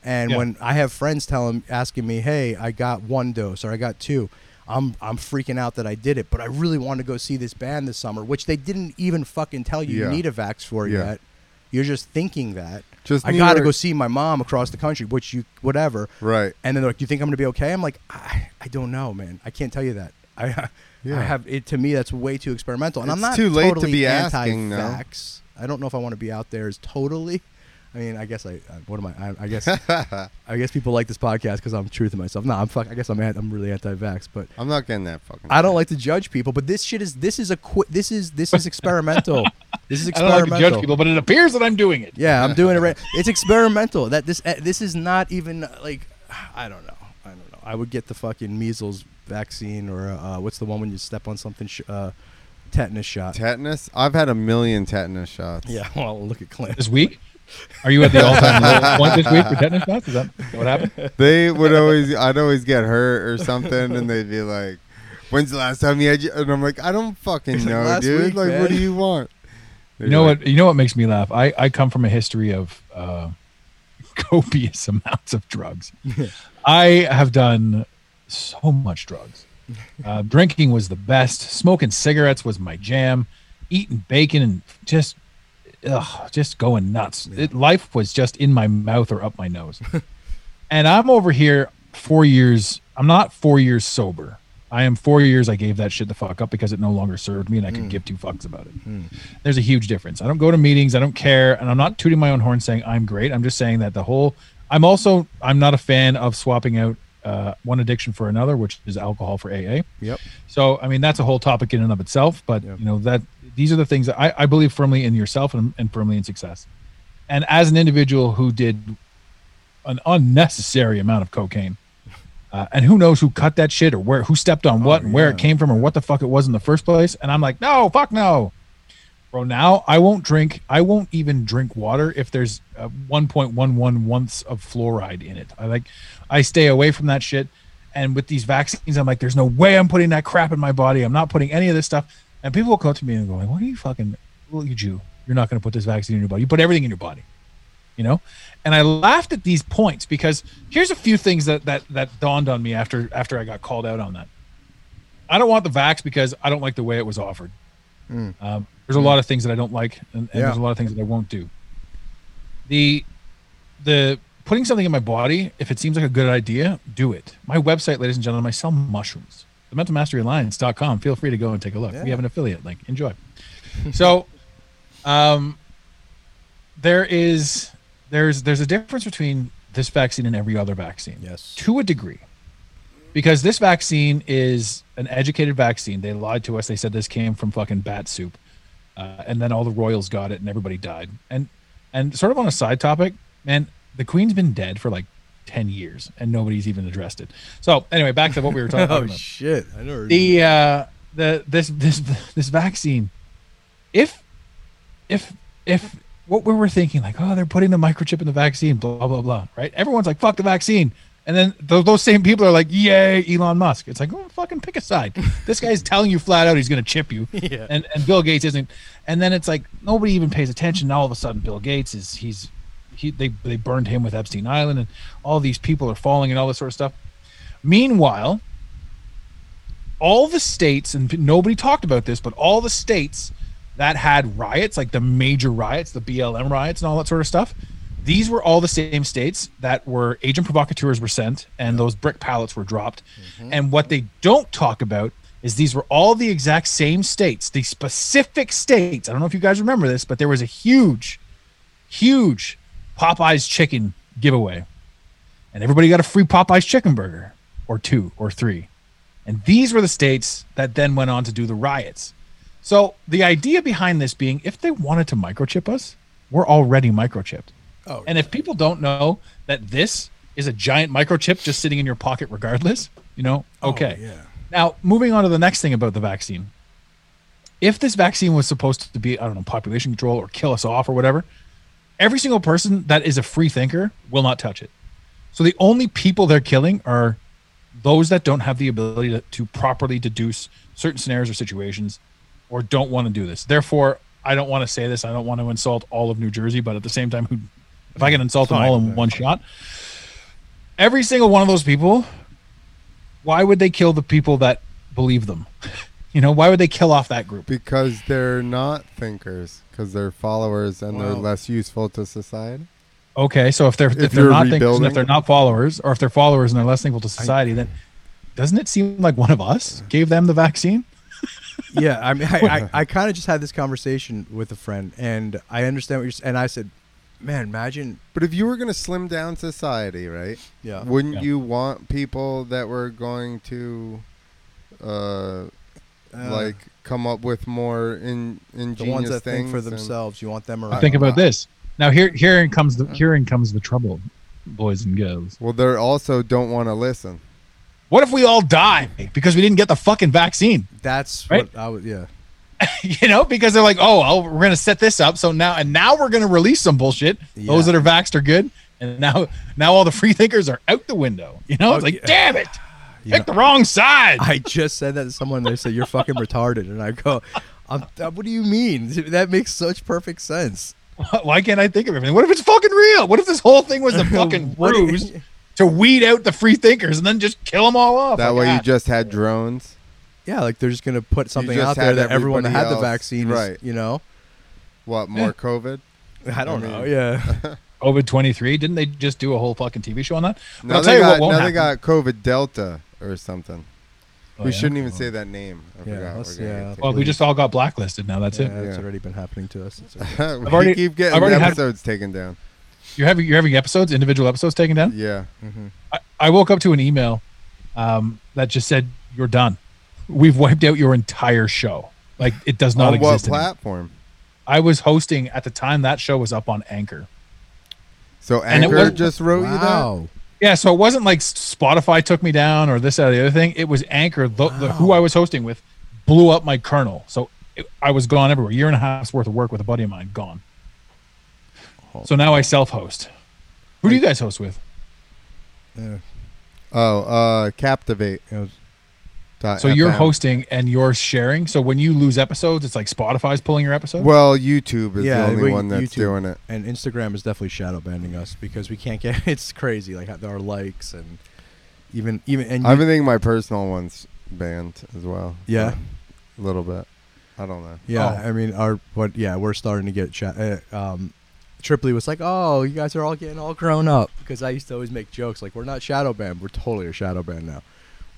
And Yeah. when I have friends telling asking me, "Hey, I got one dose or I got two, I'm I'm freaking out that I did it, but I really want to go see this band this summer, which they didn't even fucking tell you Yeah. you need a vax for Yeah. yet. You're just thinking that. Just I got to go see my mom across the country, which you whatever. Right. And then they're like, "Do you think I'm going to be okay?" I'm like, I, "I don't know, man. I can't tell you that. I Yeah. I have it to me that's way too experimental, and I'm not too late to be asking, though. anti-vax. I don't know if I want to be out there as totally. I mean, I guess I. I what am I? I, I guess. I guess people like this podcast because I'm true to myself. No, I'm fuck. I guess I'm. An, I'm really anti-vax, but I'm not getting that fucking. I don't like to judge people. But this shit is. This is a. Qu- this is. This is experimental. this is experimental. I don't like to judge people, but it appears that I'm doing it. Yeah, I'm doing it right. It's experimental. That this uh, this is not even uh, like I don't know. I don't know. I would get the fucking measles vaccine or uh, what's the one when you step on something? Sh- uh, tetanus shot. Tetanus? I've had a million tetanus shots. yeah. Well, look at Clint. This week, are you at the all-time low point this week for tetanus shots? Is that what happened? They would always, I'd always get hurt or something, and they'd be like, "When's the last time you had?" You? And I'm like, "I don't fucking He's like, know, "Last dude. week, like, man." what do you want?" You know what? You know what makes me laugh? I, I come from a history of uh, copious amounts of drugs. I have done so much drugs. Uh, drinking was the best. Smoking cigarettes was my jam. Eating bacon and just, ugh, just going nuts. It, life was just in my mouth or up my nose. and I'm over here four years. I'm not four years sober. I am four years. I gave that shit the fuck up because it no longer served me, and I could give two fucks about it. There's a huge difference. I don't go to meetings. I don't care, and I'm not tooting my own horn saying I'm great. I'm just saying that the whole. I'm also. I'm not a fan of swapping out uh, one addiction for another, which is alcohol for AA. Yep. So I mean that's a whole topic in and of itself. But Yep. you know that these are the things that I, I believe firmly in yourself and, and firmly in success. And as an individual who did an unnecessary amount of cocaine, uh, and who knows who cut that shit or where who stepped on what Oh, and where yeah. it came from or what the fuck it was in the first place. And I'm like, no, fuck no, bro. Now I won't drink. I won't even drink water if there's uh, 1.11 once of fluoride in it. I like, I stay away from that shit. And with these vaccines, I'm like, there's no way I'm putting that crap in my body. I'm not putting any of this stuff. And people will come up to me and go, like, what are you fucking, look at you. You're not going to put this vaccine in your body. You put everything in your body you know? And i laughed at these points because here's a few things that that that dawned on me after after i got called out on that. I don't want the vax because i don't like the way it was offered. Um, there's a lot of things that i don't like and, and Yeah. there's a lot of things that i won't do. The the putting something in my body if it seems like a good idea do it. My website ladies and gentlemen i sell mushrooms the mental mastery alliance.com feel free to go and take a look we have an affiliate link enjoy so um there is there's there's a difference between this vaccine and every other vaccine Yes. to a degree because this vaccine is an educated vaccine. They lied to us. They said this came from fucking bat soup, uh, and then all the royals got it and everybody died. And and sort of on a side topic, man, the queen's been dead for like ten years and nobody's even addressed it. So anyway, back to what we were talking oh about. shit! I the uh the this this this vaccine if if if what we were thinking like oh they're putting the microchip in the vaccine blah blah blah right everyone's like fuck the vaccine and then those, those same people are like yay elon musk it's like oh fucking pick a side this guy's telling you flat out he's going to chip you Yeah. and and bill gates isn't and then it's like nobody even pays attention now all of a sudden bill gates is he's he they, they burned him with epstein island and all these people are falling and all this sort of stuff. Meanwhile all the states and nobody talked about this but all the states that had riots like the major riots the blm riots and all that sort of stuff these were all the same states that were agent provocateurs were sent and those brick pallets were dropped. Mm-hmm. And what they don't talk about is these were all the exact same states the specific states. I don't know if you guys remember this but there was a huge huge popeyes chicken giveaway and everybody got a free popeyes chicken burger or two or three and these were the states that then went on to do the riots. So the idea behind this being if they wanted to microchip us, we're already microchipped. Oh, And if people don't know that this is a giant microchip just sitting in your pocket regardless, you know, oh, okay. Oh, yeah. Now, moving on to the next thing about the vaccine. If this vaccine was supposed to be, I don't know, population control or kill us off or whatever, every single person that is a free thinker will not touch it. So the only people they're killing are those that don't have the ability to, to properly deduce certain scenarios or situations or don't want to do this. Therefore, I don't want to say this. I don't want to insult all of New Jersey, but at the same time, who, if I can insult them all in one shot, every single one of those people, why would they kill the people that believe them? You know, why would they kill off that group? Because they're not thinkers, because they're followers and they're less useful to society. Okay, so if they're if, If they're you're not thinkers and if they're not followers, or if they're followers and they're less thankful to society, then doesn't it seem like one of us gave them the vaccine? yeah, I mean, I, I, I kind of just had this conversation with a friend, and I understand what you're. s- And I said, "Man, imagine." But if you were going to slim down society, right? Yeah. Wouldn't Yeah. you want people that were going to, uh, Uh, like, come up with more in ingenious the ones that think for themselves. You want them around. Think about this. Now here herein comes the herein comes the trouble, boys and girls. Well, they also don't want to listen. What if we all die because we didn't get the fucking vaccine? That's Right? what I would. Yeah. you know, because they're like, oh, well, we're gonna set this up. So now and now we're gonna release some bullshit. Yeah. Those that are vaxxed are good, and now now all the free thinkers are out the window. You know, it's Okay. like, damn it, Yeah. pick the wrong side. I just said that to someone. They said you're fucking retarded, and I go, I'm, uh, "What do you mean? That makes such perfect sense." Why can't I think of everything? What if it's fucking real? What if this whole thing was a fucking ruse to weed out the free thinkers and then just kill them all off? that Like, way, ah, you just had drones. Yeah, like they're just gonna put something out there that everyone that had the everybody else- vaccine, is, right. you know. What more Yeah. COVID? I don't I know. Yeah. COVID twenty three. Didn't they just do a whole fucking TV show on that? But Now I'll they tell you got what won't now they got COVID Delta or something. Oh, we yeah? shouldn't even Oh. say that name. I Yeah, forgot. We're gonna yeah. Well, we just all got blacklisted now. That's yeah, it. that's Yeah. already been happening to us. Okay. we already- keep getting I've already had- episodes taken down. You're having you're having episodes, individual episodes taken down. Yeah. Mhm. I, I woke up to an email um, that just said you're done. We've wiped out your entire show. Like it does not exist. On what exist. anymore. platform? I was hosting at the time that show was up on Anchor. So And it Anchor was- just wrote you that. Wow. Yeah, so it wasn't like Spotify took me down or this or the other thing. It was Anchor, the, the, who I was hosting with, blew up my kernel. So it, I was gone everywhere. Year and a half's worth of work with a buddy of mine gone. So now I self-host. Who do you guys host with? Yeah. Oh, uh, Captivate. It was- dot So you're FM. hosting and you're sharing. So when you lose episodes, it's like Spotify's pulling your episodes. Well, YouTube is Yeah, the only we- one that's YouTube. doing it. and Instagram is definitely shadow banning us because we can't get. It's crazy. Like our likes and even even and I you- think my personal one's banned as well. Yeah. a little bit. I don't know. Yeah, Oh. I mean, our but yeah, we're starting to get chat. Uh, um, Tripoli was like, "Oh, you guys are all getting all grown up," because I used to always make jokes like, "We're not shadow banned. We're totally a shadow banned now."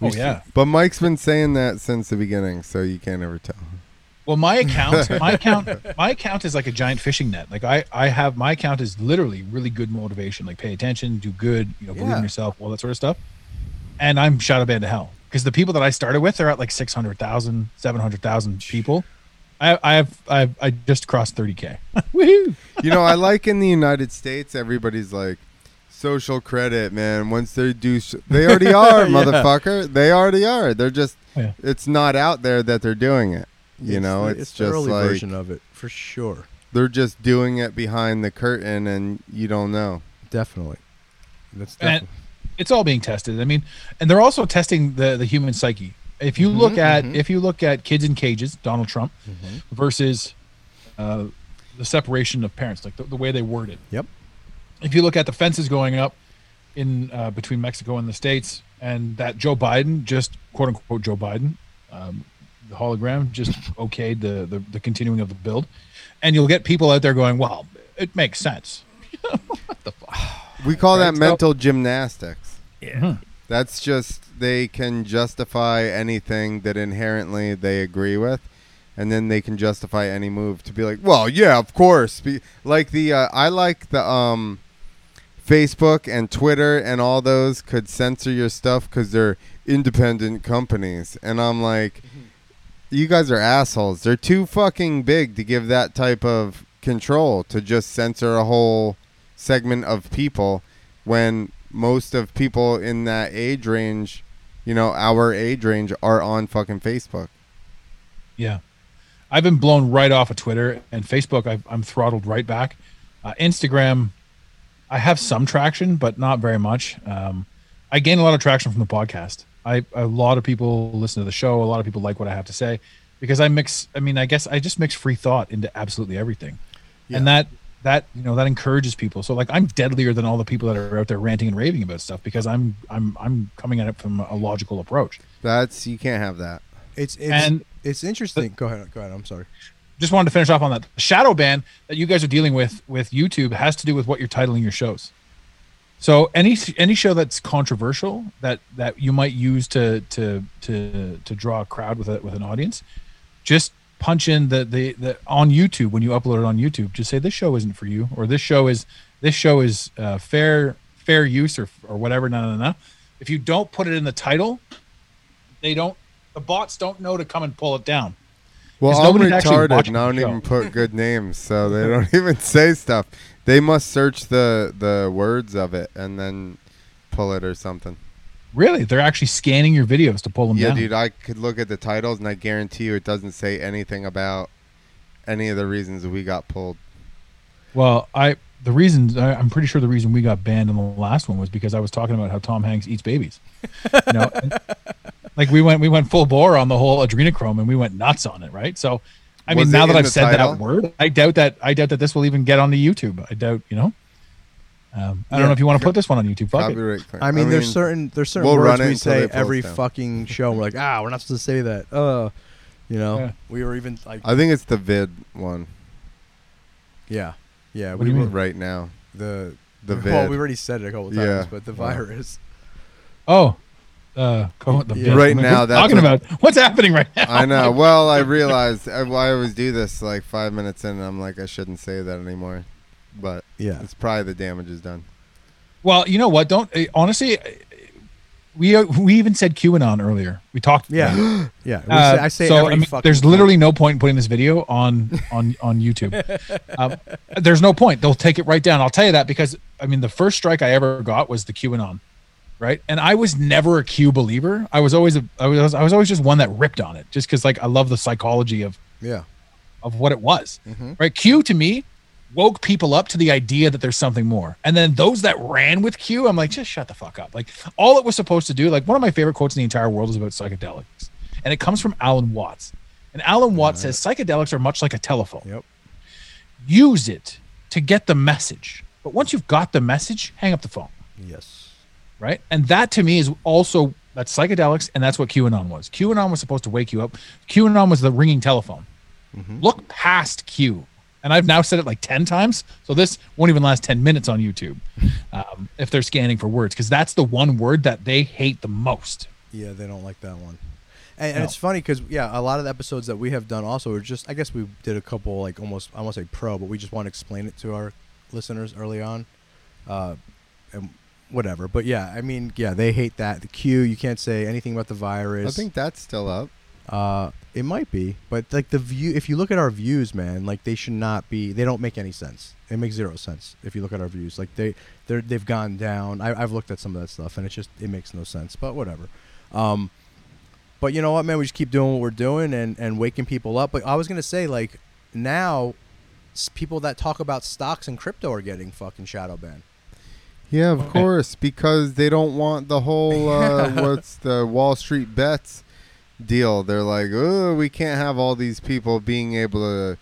Oh yeah. But Mike's been saying that since the beginning, so you can't ever tell. Well, my account, my account, my account is like a giant fishing net. Like I, I have my account is literally really good motivation. Like pay attention, do good, you know, believe Yeah. in yourself, all that sort of stuff. and I'm shadow banned to hell because the people that I started with are at like 600,000, 700,000 people. I, I have I I just crossed 30k. Woohoo! You know, I like in the United States, everybody's like, social credit, man. Once they do, sh- they already are, Yeah. motherfucker. They already are. They're just, Yeah. it's not out there that they're doing it. You know, the- it's, the just early like version of it for sure. they're just doing it behind the curtain, and you don't know. Definitely. That's And- it's all being tested. I mean, and they're also testing the the human psyche. If you mm-hmm, look at mm-hmm. if you look at kids in cages, Donald Trump mm-hmm. versus uh, the separation of parents, like the, the way they word it. Yep. If you look at the fences going up in uh, between Mexico and the states, and that Joe Biden just quote unquote Joe Biden, um, the hologram just okayed the, the the continuing of the build, and you'll get people out there going, "Well, it makes sense." what the fuck? We call that Right, so- mental gymnastics. Yeah. That's just they can justify anything that inherently they agree with, and then they can justify any move to be like, well, yeah, of course. Be, like the uh, I like the um, Facebook and Twitter and all those could censor your stuff because they're independent companies, and I'm like, you guys are assholes. They're too fucking big to give that type of control to just censor a whole segment of people when most of people in that age range, you know, our age range are on fucking Facebook. Yeah. I've been blown right off of Twitter and Facebook. I've, I'm throttled right back. Uh, Instagram, I have some traction, but not very much. Um, I gain a lot of traction from the podcast. I a lot of people listen to the show. A lot of people like what I have to say because I mix. I mean, I guess I just mix free thought into absolutely everything, and that that you know that encourages people. So like, I'm deadlier than all the people that are out there ranting and raving about stuff because I'm I'm I'm coming at it from a logical approach. That's you can't have that. It's it's And- it's interesting. go ahead. Go ahead. I'm sorry. Just wanted to finish off on that shadow ban that you guys are dealing with with YouTube has to do with what you're titling your shows. So any any show that's controversial that that you might use to to to to draw a crowd with a with an audience, just punch in the the, the on YouTube when you upload it on YouTube. Just say this show isn't for you, or this show is this show is uh, fair fair use or or whatever. No no no. If you don't put it in the title, they don't. The bots don't know to come and pull it down. Well, 'Cause I'm retarded and I don't even put good names, so they don't even say stuff. They must search the the words of it and then pull it or something. Really? They're actually scanning your videos to pull them Yeah, down. dude, I could look at the titles and I guarantee you it doesn't say anything about any of the reasons we got pulled. Well, I the reason I, I'm pretty sure the reason we got banned in the last one was because I was talking about how Tom Hanks eats babies. You know, and, like we went we went full bore on the whole adrenochrome and we went nuts on it, right? So, I Was mean, now that I've said title? that word, I doubt that I doubt that this will even get on the YouTube. I doubt, you know. Um, I Yeah. don't know if you want to put this one on YouTube. Fuck it. Copyright claim. I mean, there's certain there's certain we'll words we say they pull us every down. fucking show. We're like, ah, we're not supposed to say that. Uh, you know, Yeah. we were even like, I think it's the vid one yeah, yeah. What we do you were mean? right now. the The vid. well, we already said it a couple times, Yeah. but the Wow. virus. Oh, uh, co- the Yeah. Right now, are that's talking what- about what's happening right now. I know. Well, I realized I, well, I always do this like five minutes in, and I'm like, I shouldn't say that anymore. But Yeah, it's probably the damage is done. Well, you know what? Don't uh, honestly. uh, We uh, we even said QAnon earlier. We talked. yeah, yeah. Uh, I say so. every I mean, fucking there's time. literally no point in putting this video on on on YouTube. um, there's no point. They'll take it right down. I'll tell you that because I mean, the first strike I ever got was the QAnon, right? And I was never a Q believer. I was always a I was I was always just one that ripped on it, just because like I love the psychology of yeah. of what it was. Mm-hmm. Right? Q to me woke people up to the idea that there's something more. And then those that ran with Q, I'm like, just shut the fuck up. Like all it was supposed to do, like one of my favorite quotes in the entire world is about psychedelics. And it comes from Alan Watts. And Alan Watts says psychedelics are much like a telephone. Yep. Use it to get the message. But once you've got the message, hang up the phone. Yes. Right. And that to me is also that's psychedelics, and that's what QAnon was. QAnon was supposed to wake you up. QAnon was the ringing telephone. Look past Q. And I've now said it like 10 times. So this won't even last 10 minutes on YouTube um, if they're scanning for words, because that's the one word that they hate the most. Yeah, they don't like that one. And, and No. it's funny because yeah, a lot of the episodes that we have done also are just I guess we did a couple like almost I won't say pro, but we just want to explain it to our listeners early on. Uh, and whatever. But yeah, I mean, yeah, they hate that. The Q, you can't say anything about the virus. I think that's still up. Uh, it might be, but like the view, if you look at our views, man, like they should not be. They don't make any sense. It makes zero sense if you look at our views. Like they, they they've gone down. I, I've looked at some of that stuff, and it's just it makes no sense. But whatever. Um, but you know what, man? We just keep doing what we're doing and and waking people up. But I was gonna say, like now, people that talk about stocks and crypto are getting fucking shadow banned. Yeah, of course, because they don't want the whole uh, what's the Wall Street bets deal. They're like, oh, we can't have all these people being able to,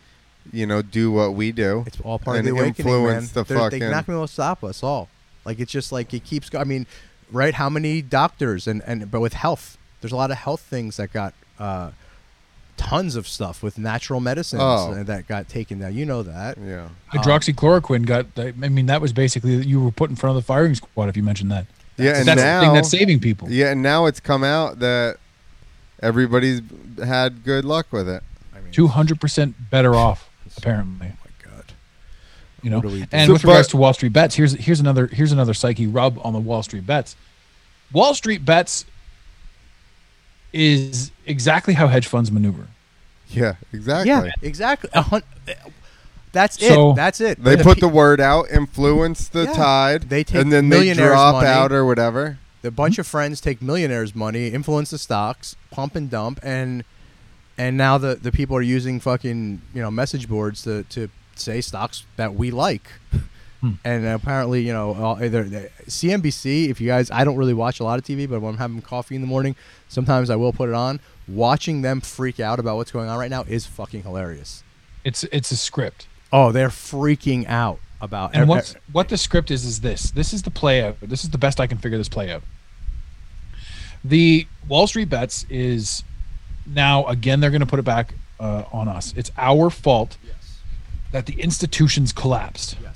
you know, do what we do. It's all part And of the awakening, man. influence the They're- They're not going to stop us all. Like it's just like it keeps. go- I mean, right? How many doctors and and but with health, there's a lot of health things that got uh, tons of stuff with natural medicines Oh. Uh, that got taken down. You know that. Yeah. Hydroxychloroquine got. I mean, that was basically you were put in front of the firing squad if you mentioned that. Yeah, and that's now, the thing that's saving people. yeah, and now it's come out that everybody's had good luck with it. Two hundred percent better off, apparently. Oh my god. You know. What do we do? And So, with regards to Wall Street bets, here's here's another here's another psyche rub on the Wall Street bets. Wall Street bets is exactly how hedge funds maneuver. Yeah, exactly. Yeah, exactly. That's So- it. That's it. They The put pe- the word out, influence the Yeah. tide, They take and then they drop money. out or whatever. A bunch of friends take millionaires' money, influence the stocks, pump and dump, and and now the the people are using fucking you know message boards to to say stocks that we like. Hmm. And apparently, you know, all- either CNBC. If you guys, I don't really watch a lot of TV, but when I'm having coffee in the morning, sometimes I will put it on. Watching them freak out about what's going on right now is fucking hilarious. It's it's a script. Oh, they're freaking out about. And what's what the script is is this. This is the play out. This is the best I can figure this play out. The Wall Street bets is now again they're going to put it back uh, on us. It's our fault Yes. that the institutions collapsed Yes.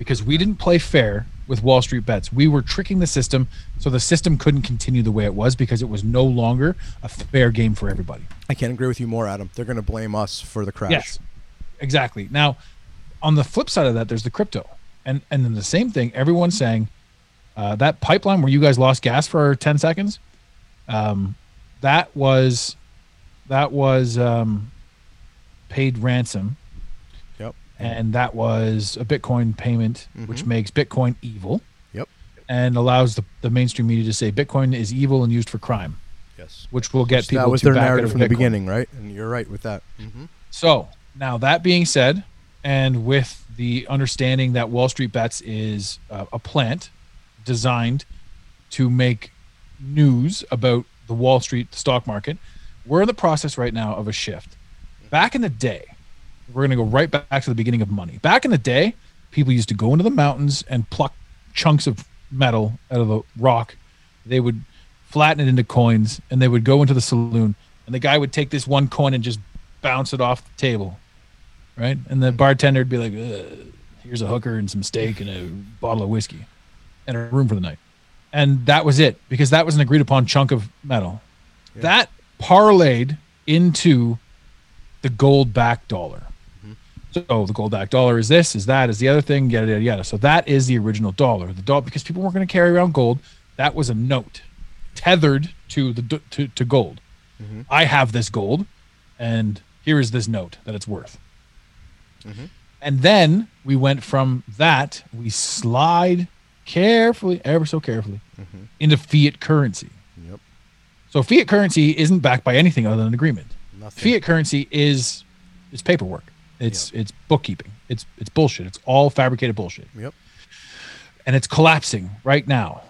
Because we didn't play fair with Wall Street bets. We were tricking the system so the system couldn't continue the way it was because it was no longer a fair game for everybody. I can't agree with you more, Adam. They're going to blame us for the crash. Yes, exactly. Now, on the flip side of that, there's the crypto, and and then the same thing. Everyone's saying uh, that pipeline where you guys lost gas for ten seconds, um, that was that was um, paid ransom. And that was a Bitcoin payment, which Mhm. makes Bitcoin evil. Yep. And allows the, the mainstream media to say Bitcoin is evil and used for crime, Yes. which will get people that was to their narrative from the beginning, right? And you're right with that. Mm-hmm. So now that being said, and with the understanding that Wall Street Bets is uh, a plant designed to make news about the Wall Street stock market, we're in the process right now of a shift. Back in the day, we're going to go right back to the beginning of money. Back in the day, people used to go into the mountains and pluck chunks of metal out of the rock. They would flatten it into coins and they would go into the saloon and the guy would take this one coin and just bounce it off the table. Right? And the bartender would be like, here's a hooker and some steak and a bottle of whiskey and a room for the night. And that was it because that was an agreed upon chunk of metal. Yeah. That parlayed into the gold back dollar. So the gold back dollar is this, is that, is the other thing, yada yada yada. So that is the original dollar. The dollar because people weren't going to carry around gold. That was a note tethered to the to, to gold. Mm-hmm. I have this gold, and here is this note that it's worth. Mm-hmm. And then we went from that, we slide carefully, ever so carefully, mm-hmm. into fiat currency. Yep. So fiat currency isn't backed by anything other than an agreement. Nothing. Fiat currency is is paperwork. It's it's bookkeeping. It's it's bullshit. It's all fabricated bullshit. Yep. And it's collapsing right now.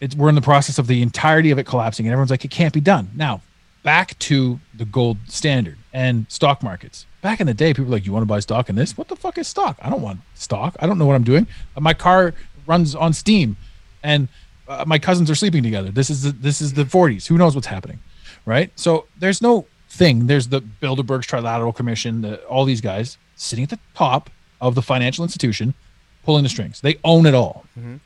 It's we're in the process of the entirety of it collapsing, and everyone's like, it can't be done. Now, back to the gold standard and stock markets. Back in the day, people were like, "You want to buy stock in this? What the fuck is stock? I don't want stock. I don't know what I'm doing. Uh, My car runs on Steam, and uh, my cousins are sleeping together. This is the, this is the 40s. Who knows what's happening, right? So there's no thing. There's the Bilderberg's Trilateral Commission, the, all these guys sitting at the top of the financial institution, pulling the strings. They own it all. Mm-hmm.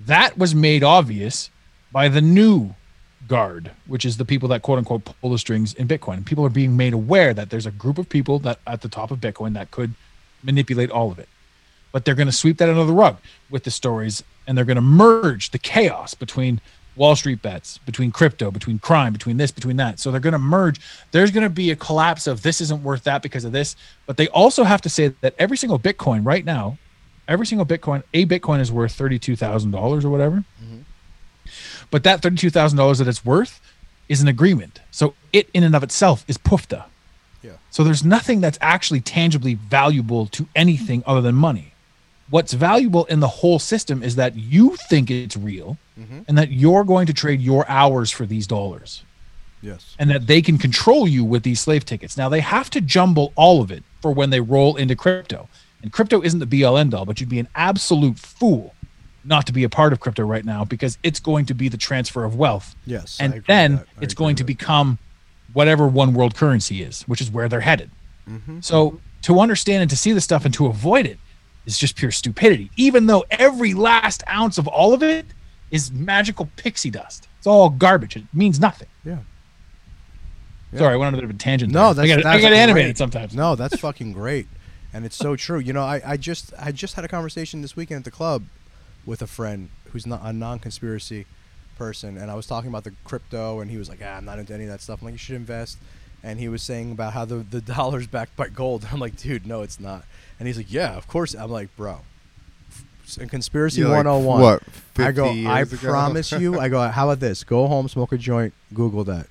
That was made obvious by the new guard, which is the people that quote unquote pull the strings in Bitcoin. People are being made aware that there's a group of people that at the top of Bitcoin that could manipulate all of it. But they're going to sweep that under the rug with the stories and they're going to merge the chaos between Wall Street bets, between crypto, between crime, between this, between that. So they're going to merge. There's going to be a collapse of this isn't worth that because of this. But they also have to say that every single Bitcoin right now, every single Bitcoin, a Bitcoin is worth thirty-two thousand dollars or whatever. Mm-hmm. But that thirty-two thousand dollars that it's worth is an agreement. So it in and of itself is pufta. Yeah. So there's nothing that's actually tangibly valuable to anything other than money. What's valuable in the whole system is that you think it's real and that you're going to trade your hours for these dollars Yes. and that they can control you with these slave tickets. Now they have to jumble all of it for when they roll into crypto. And crypto isn't the be all end all, but you'd be an absolute fool not to be a part of crypto right now because it's going to be the transfer of wealth. Yes, And then it's going to become whatever one world currency is, which is where they're headed. Mm-hmm. So to understand and to see the stuff and to avoid it is just pure stupidity, even though every last ounce of all of it is magical pixie dust. It's all garbage. It means nothing. Yeah. Yeah. Sorry, I went on a bit of a tangent. No, there. that's I get, I that's get animated sometimes. No, that's fucking great, and it's so true. You know, I, I just I just had a conversation this weekend at the club with a friend who's not a non-conspiracy person, and I was talking about the crypto, and he was like, "Ah, I'm not into any of that stuff." I'm like, "You should invest," and he was saying about how the the dollar's backed by gold. I'm like, "Dude, no, it's not," and he's like, "Yeah, of course." I'm like, "Bro." In conspiracy You're like, 101 what, I go 50 I years ago? promise you I go how about this go home smoke a joint google that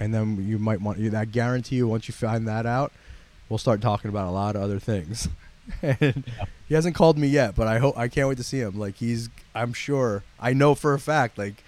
and then you might want. I guarantee you, once you find that out, we'll start talking about a lot of other things. and he hasn't called me yet, but I hope I can't wait to see him. Like he's, I'm sure, I know for a fact, like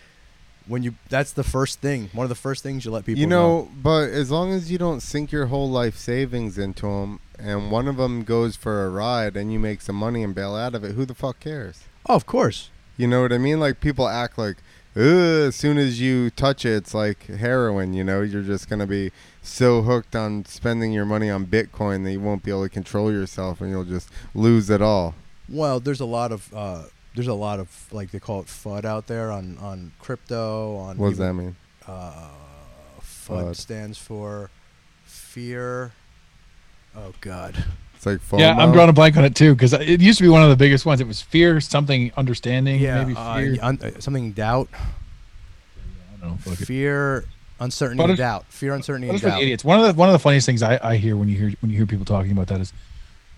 when you, that's the first thing, one of the first things you let people you know, but as long as you don't sink your whole life savings into them, and one of them goes for a ride, and you make some money and bail out of it, who the fuck cares? Oh, of course. You know what I mean? Like people act like, Ugh, as soon as you touch it, it's like heroin. You know, you're just gonna be so hooked on spending your money on Bitcoin that you won't be able to control yourself, and you'll just lose it all. Well, there's a lot of, uh, there's a lot of like they call it FUD out there on on crypto. On What does that mean? Uh, FUD FUD. stands for fear. Oh God. It's like FOMO. Yeah, I'm drawing a blank on it too because it used to be one of the biggest ones. It was fear, something, understanding, maybe uh, fear. un- uh, something doubt, I don't know. Fuck it. fear, uncertainty, But doubt. Fear, uncertainty, What and doubt. idiots? One of the one of the funniest things I, I hear when you hear when you hear people talking about that is,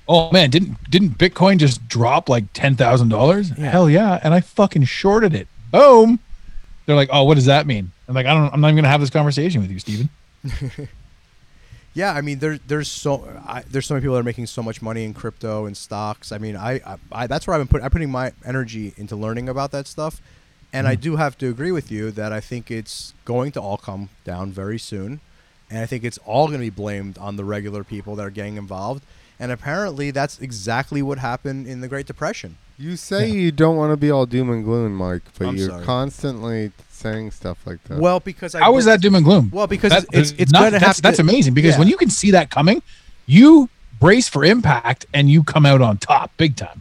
oh man, didn't didn't Bitcoin just drop like ten thousand dollars? Hell yeah, and I fucking shorted it. Boom. They're like, oh, what does that mean? I'm like, I don't. I'm not even gonna have this conversation with you, Steven. Yeah, I mean, there, there's so I, there's so many people that are making so much money in crypto and stocks. I mean, I, I, I that's where I've been putting I'm putting my energy into learning about that stuff, and I mm-hmm. do have to agree with you that I think it's going to all come down very soon, and I think it's all going to be blamed on the regular people that are getting involved. And apparently, that's exactly what happened in the Great Depression. You say Yeah. you don't want to be all doom and gloom, Mike, but I'm you're sorry. constantly saying stuff like that. Well, because I how was that doom and gloom? Well, because That- it's it's, it's not- going to that's, have that's to, amazing because yeah. when you can see that coming, you brace for impact and you come out on top big time.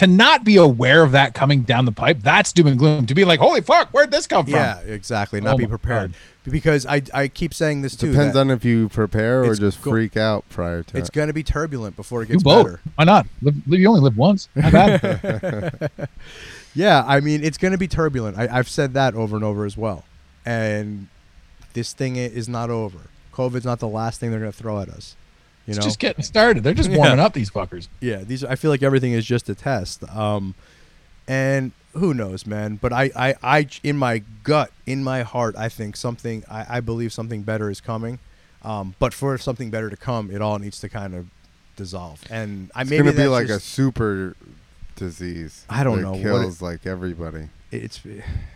To not be aware of that coming down the pipe, that's doom and gloom. To be like, holy fuck, where'd this come from? Yeah, exactly. Not Oh be prepared God. because I I keep saying this too. Depends on if you prepare or just go- freak out prior to it's it. going to be turbulent before it gets both. better. Why not? Live, live, you only live once. Not bad. Yeah, I mean it's going to be turbulent. I, I've said that over and over as well. And this thing is not over. COVID's not the last thing they're going to throw at us. You it's know, just getting started. They're just warming up these fuckers. yeah. These I feel like everything is just a test. Um, and who knows, man? But I, I, I, in my gut, in my heart, I think something. I, I believe something better is coming. Um, but for something better to come, it all needs to kind of dissolve. And I It's maybe gonna be that's like a super disease. I don't that know what Kills like everybody. It's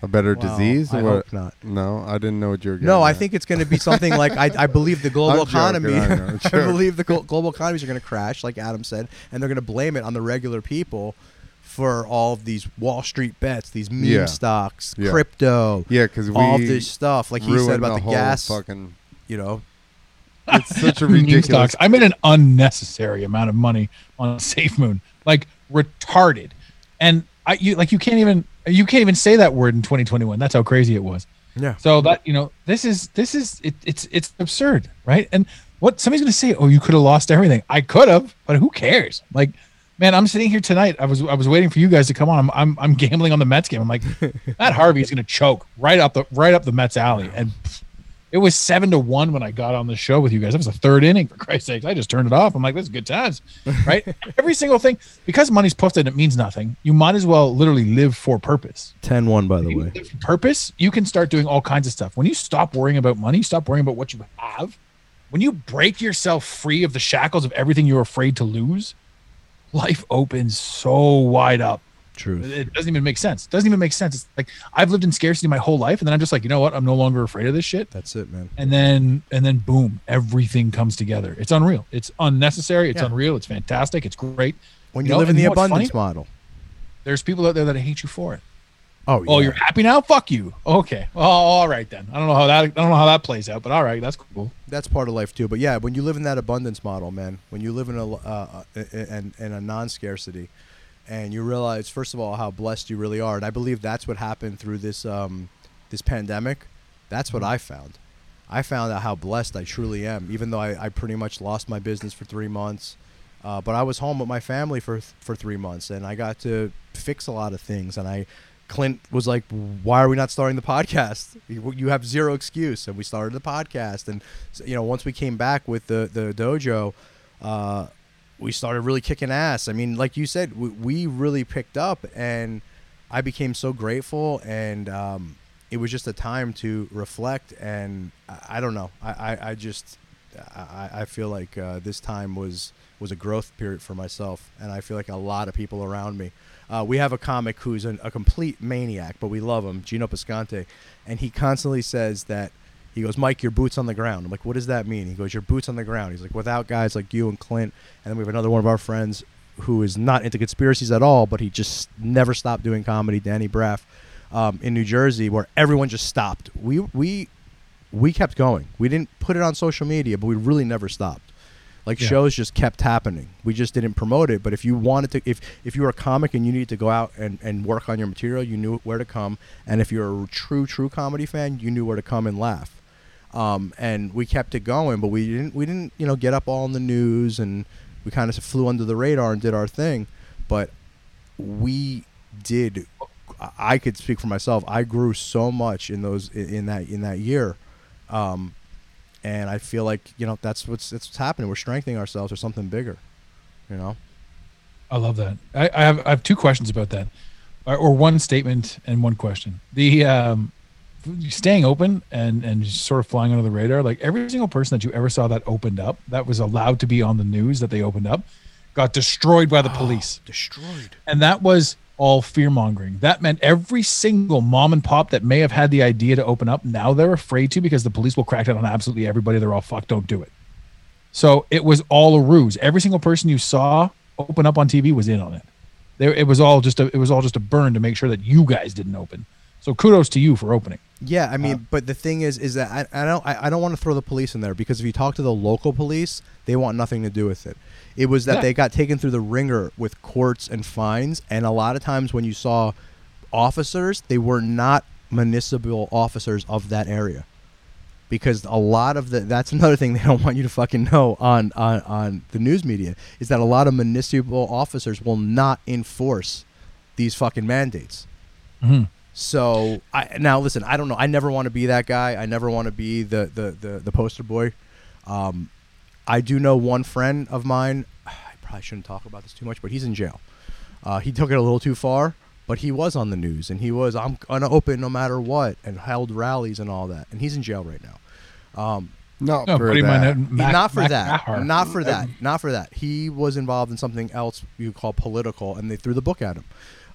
A better well, disease I what? hope not. No, I didn't know what you were. Getting No, getting I think it's going to be something like I, I believe the global I'm joking, economy. I know, I believe the global economies are going to crash, like Adam said, and they're going to blame it on the regular people for all of these Wall Street bets, these meme Yeah. stocks, Yeah. crypto, Yeah, because we all this stuff. Like he said about the, whole gas, Fucking, you know. it's such a Meme ridiculous. stocks. I made an unnecessary amount of money on SafeMoon, like retarded. And I, you like, you can't even, you can't even say that word in 2021. That's how crazy it was. Yeah. So that you know, this is this is it, it's it's absurd, right? And what somebody's going to say, oh, you could have lost everything. I could have, but who cares? Like, Man, I'm sitting here tonight. I was I was waiting for you guys to come on. I'm I'm, I'm gambling on the Mets game. I'm like, Matt Harvey is going to choke right up the right up the Mets alley, and pff, it was seven to one when I got on the show with you guys. That was a third inning for Christ's sakes. I just turned it off. I'm like, this is good times, right? Every single thing because money's posted, it means nothing. You might as well literally live for purpose. 10-1, by the you way. purpose, you can start doing all kinds of stuff. When you stop worrying about money, stop worrying about what you have. When you break yourself free of the shackles of everything you're afraid to lose, life opens so wide up. Truth. It doesn't even make sense. It doesn't even make sense. It's like I've lived in scarcity my whole life, and then I'm just like, you know what? I'm no longer afraid of this shit. That's it, man. And then and then boom, everything comes together. It's unreal. It's unnecessary. It's Yeah. unreal. It's fantastic. It's great. When You you, know, live in the you know what's abundance model. There's people out there that hate you for it. Oh, Oh, you're happy now? Fuck you. Okay. Well, all right then. I don't know how that I don't know how that plays out, but all right, that's cool. that's part of life too. But yeah, when you live in that abundance model, man, when you live in a uh, in, in a non-scarcity, and you realize first of all how blessed you really are, and I believe that's what happened through this um, this pandemic. That's what I found. I found out how blessed I truly am, even though I, I pretty much lost my business for three months. Uh, but I was home with my family for for three months, and I got to fix a lot of things. And I, Clint was like, "Why are we not starting the podcast? You, you have zero excuse." And we started the podcast. And you know, once we came back with the the dojo, uh, we started really kicking ass. I mean, like you said, we, we really picked up, and I became so grateful. And um, it was just a time to reflect. And I, I don't know. I, I, I just I, I feel like uh, this time was was a growth period for myself, and I feel like a lot of people around me. Uh, we have a comic who's an, a complete maniac, but we love him, Gino Piscante, and he constantly says that he goes, "Mike, your boots on the ground." I'm like, "What does that mean?" He goes, "Your boots on the ground." He's like, "Without guys like you and Clint, and then we have another one of our friends who is not into conspiracies at all, but he just never stopped doing comedy, Danny Braff, um, in New Jersey, where everyone just stopped. We we we kept going. We didn't put it on social media, but we really never stopped. Like Yeah. shows just kept happening. We just didn't promote it. But if you wanted to, if if you were a comic and you needed to go out and, and work on your material, you knew where to come. And if you're a true true comedy fan, you knew where to come and laugh. Um, and we kept it going, but we didn't we didn't you know get up all in the news and we kind of flew under the radar and did our thing. But we did. I- could speak for myself. I grew so much in those in that in that year. Um, and I feel like you know that's what's that's what's happening. We're strengthening ourselves for something bigger, you know. I love that. I, I have I have two questions about that, or, or one statement and one question. The um, staying open and and sort of flying under the radar. Like every single person that you ever saw that opened up, that was allowed to be on the news that they opened up, got destroyed by the ah, police, Destroyed. and that was all fear mongering. That meant every single mom and pop that may have had the idea to open up, now they're afraid to because the police will crack down on absolutely everybody. They're all fuck, don't do it. So it was all a ruse. Every single person you saw open up on TV was in on it. There, it was all just a, it was all just a burn to make sure that you guys didn't open. So kudos to you for opening. Yeah, I mean, but the thing is, is that I, I don't I, I don't want to throw the police in there because if you talk to the local police, they want nothing to do with it. It was that Yeah. they got taken through the ringer with courts and fines, and a lot of times when you saw officers, they were not municipal officers of that area. Because a lot of the that's another thing they don't want you to fucking know on, on, on the news media is that a lot of municipal officers will not enforce these fucking mandates. Mhm. So I now listen. I don't know. I never want to be that guy. I never want to be the the the, the poster boy. Um, I do know one friend of mine. I probably shouldn't talk about this too much, but he's in jail. Uh, he took it a little too far, but he was on the news and he was I'm gonna open no matter what and held rallies and all that. And he's in jail right now. Um, Not No, for buddy of mine, that. Mac- not for Mac that. Maher. Not for that. Not for that. He was involved in something else you call political, and they threw the book at him.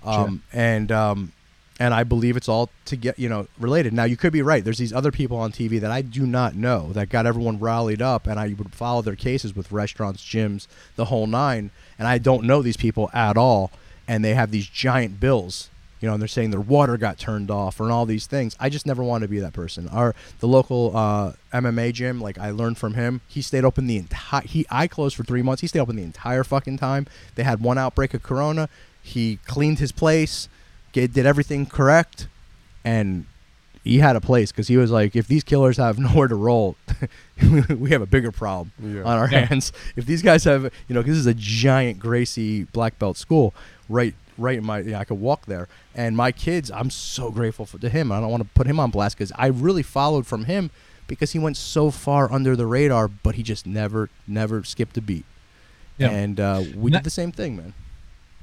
Um, And um, and I believe it's all to get you know related. Now you could be right. There's these other people on TV that I do not know that got everyone rallied up, and I would follow their cases with restaurants, gyms, the whole nine. And I don't know these people at all, and they have these giant bills. You know, and they're saying their water got turned off and all these things. I just never want to be that person. Our the local uh, MMA gym, like I learned from him, he stayed open the entire. He I closed for three months. He stayed open the entire fucking time. They had one outbreak of corona. He cleaned his place, did everything correct, and he had a place because he was like, if these killers have nowhere to roll, we have a bigger problem Yeah. on our Yeah. hands. If these guys have, you know, 'cause this is a giant Gracie black belt school, right, right in my, yeah, I could walk there. And my kids, I'm so grateful for, to him. I don't want to put him on blast because I really followed from him because he went so far under the radar, but he just never, never skipped a beat. Yeah. And uh, we Na- did the same thing, man.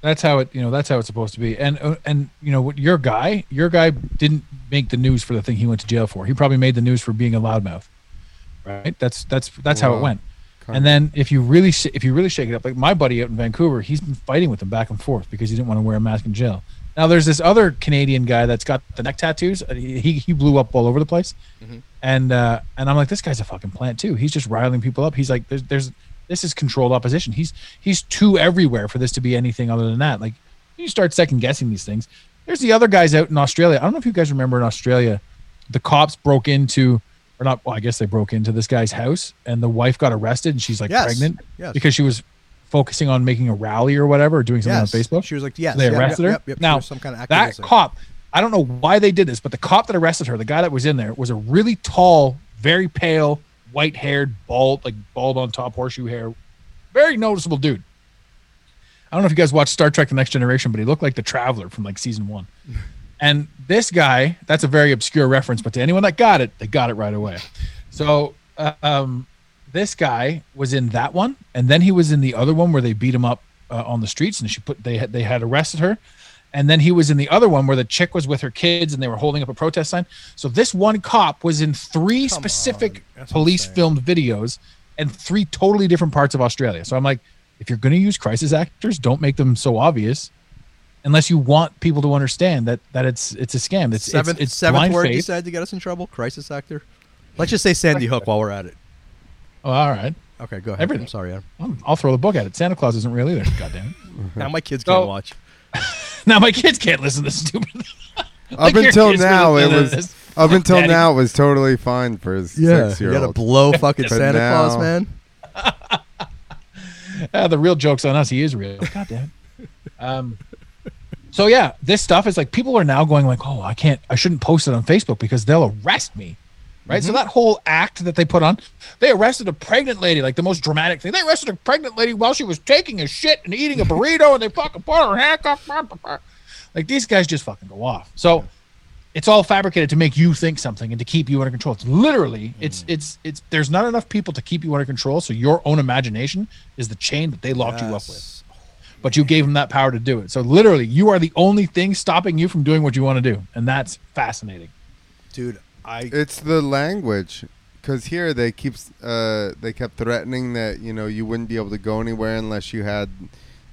That's how it, you know, that's how it's supposed to be. And uh, and you know, what your guy, your guy didn't make the news for the thing he went to jail for. He probably made the news for being a loudmouth. Right? That's that's that's how it went. Kind And then if you really sh- if you really shake it up, like my buddy out in Vancouver, he's been fighting with him back and forth because he didn't want to wear a mask in jail. Now there's this other Canadian guy that's got the neck tattoos. Uh, He he, blew up all over the place, and uh, and I'm like, this guy's a fucking plant too. He's just riling people up. He's like, there's there's this is controlled opposition. He's he's too everywhere for this to be anything other than that. Like you start second guessing these things. There's the other guys out in Australia. I don't know if you guys remember in Australia, the cops broke into or not. Well, I guess they broke into this guy's house, and the wife got arrested, and she's like Yes. pregnant Yes. because she was focusing on making a rally or whatever, or doing something Yes. on Facebook. She was like, yes. So they yep, yep, arrested her. Yep, yep. Now some kind of that cop, I don't know why they did this, but the cop that arrested her, the guy that was in there, was a really tall, very pale, white-haired, bald, like bald on top, horseshoe hair, very noticeable dude. I don't know if you guys watched Star Trek: The Next Generation, but he looked like the Traveler from like season one. And this guy, that's a very obscure reference, but to anyone that got it, they got it right away. So, uh, um, this guy was in that one, and then he was in the other one where they beat him up uh, on the streets, and she put they had they had arrested her, and then he was in the other one where the chick was with her kids and they were holding up a protest sign. So this one cop was in three Come specific police filmed videos and three totally different parts of Australia. So I'm like, if you're going to use crisis actors, don't make them so obvious. Unless you want people to understand that that it's it's a scam. It's seventh, it's, it's seventh blind word you faith. said to get us in trouble? Crisis actor? Let's just say Sandy Hook while we're at it. Oh, all right, Okay, go ahead. Everything. I'm sorry, Adam. I'll- I'll throw the book at it. Santa Claus isn't real either. God damn it. Now my kids So- can't watch. Now my kids can't listen to this stupid. Up Like your until kids now, were it listening was this. up until Daddy. now it was totally fine for his Yeah, six you year gotta old. blow fucking But Santa Claus, man. Ah, the real joke's on us. He is real. God damn it. Um, so yeah, this stuff is like people are now going like, oh, I can't, I shouldn't post it on Facebook because they'll arrest me, right? So mm-hmm. that whole act that they put on, they arrested a pregnant lady, like the most dramatic thing. They arrested a pregnant lady while she was taking a shit and eating a burrito, and they fucking put her in handcuffs. blah, blah, blah. Like these guys just fucking go off. So it's all fabricated to make you think something and to keep you under control. It's literally it's mm-hmm. it's it's there's not enough people to keep you under control. So your own imagination is the chain that they locked you up with. But you gave them that power to do it. So literally, you are the only thing stopping you from doing what you want to do, and that's fascinating. Dude, I It's the language, because here they keep uh, they kept threatening that you know you wouldn't be able to go anywhere unless you had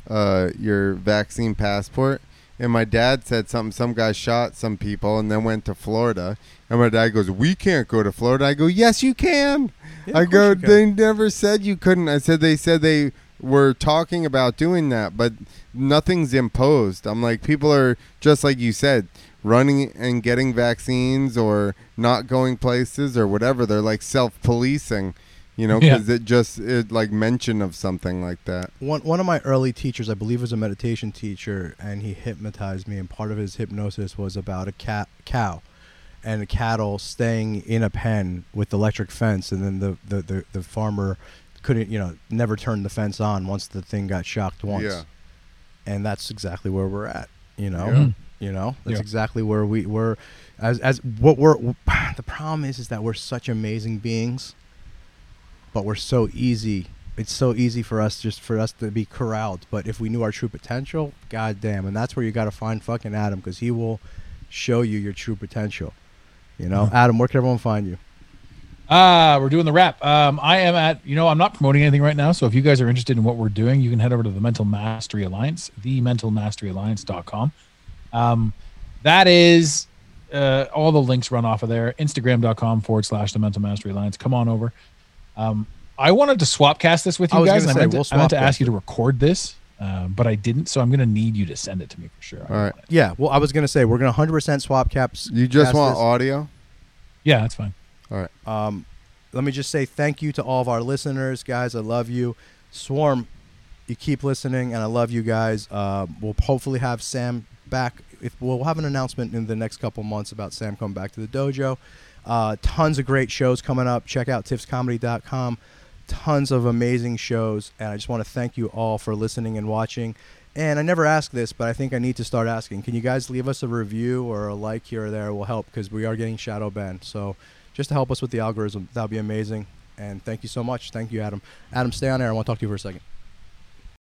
uh, your vaccine passport. And my dad said something. Some guy shot some people and then went to Florida. And my dad goes, "We can't go to Florida." I go, "Yes, you can." Yeah, I go, can. "They never said you couldn't." I said they said they were talking about doing that, but nothing's imposed. I'm like, people are just like you said, running and getting vaccines or not going places or whatever. They're like self-policing, you know, Yeah. because it just it like mention of something like that. one one of my early teachers, I believe, was a meditation teacher, and he hypnotized me. And part of his hypnosis was about a cat cow, and a cattle staying in a pen with electric fence, and then the the, the, the farmer couldn't, you know, never turn the fence on once the thing got shocked once. Yeah. And that's exactly where we're at. You know, Yeah. You know, that's Yeah. exactly where we were. As as what we're the problem is is that we're such amazing beings but we're so easy. It's so easy for us just for us to be corralled. But if we knew our true potential, goddamn, and that's where you got to find fucking Adam because he will show you your true potential. You know, Adam, where can everyone find you? Ah, we're doing the wrap. Um, I am at, you know, I'm not promoting anything right now. So if you guys are interested in what we're doing, you can head over to the Mental Mastery Alliance, the mentalmasteryalliance.com. Um, that is, uh, all the links run off of there. Instagram.com forward slash the Mental Mastery Alliance. Come on over. Um, I wanted to swap cast this with you was guys. gonna and I say, meant, to, we'll I meant to ask you to record this, uh, but I didn't. So I'm going to need you to send it to me for sure. All right. Yeah, well, I was gonna say we're gonna 100% swap caps. You just want this. audio? Yeah, that's fine. All right. Um, let me just say thank you to all of our listeners, guys. I love you. Swarm, you keep listening, and I love you guys. Uh, we'll hopefully have Sam back if we'll have an announcement in the next couple months about Sam coming back to the dojo. Uh, tons of great shows coming up. Check out tipscomedy.com. Tons of amazing shows, and I just want to thank you all for listening and watching. And I never ask this, but I think I need to start asking. Can you guys leave us a review or a like here or there? Will help because we are getting shadow banned. So just to help us with the algorithm, that would be amazing. And thank you so much. Thank you, Adam. Adam, stay on air. I want to talk to you for a second.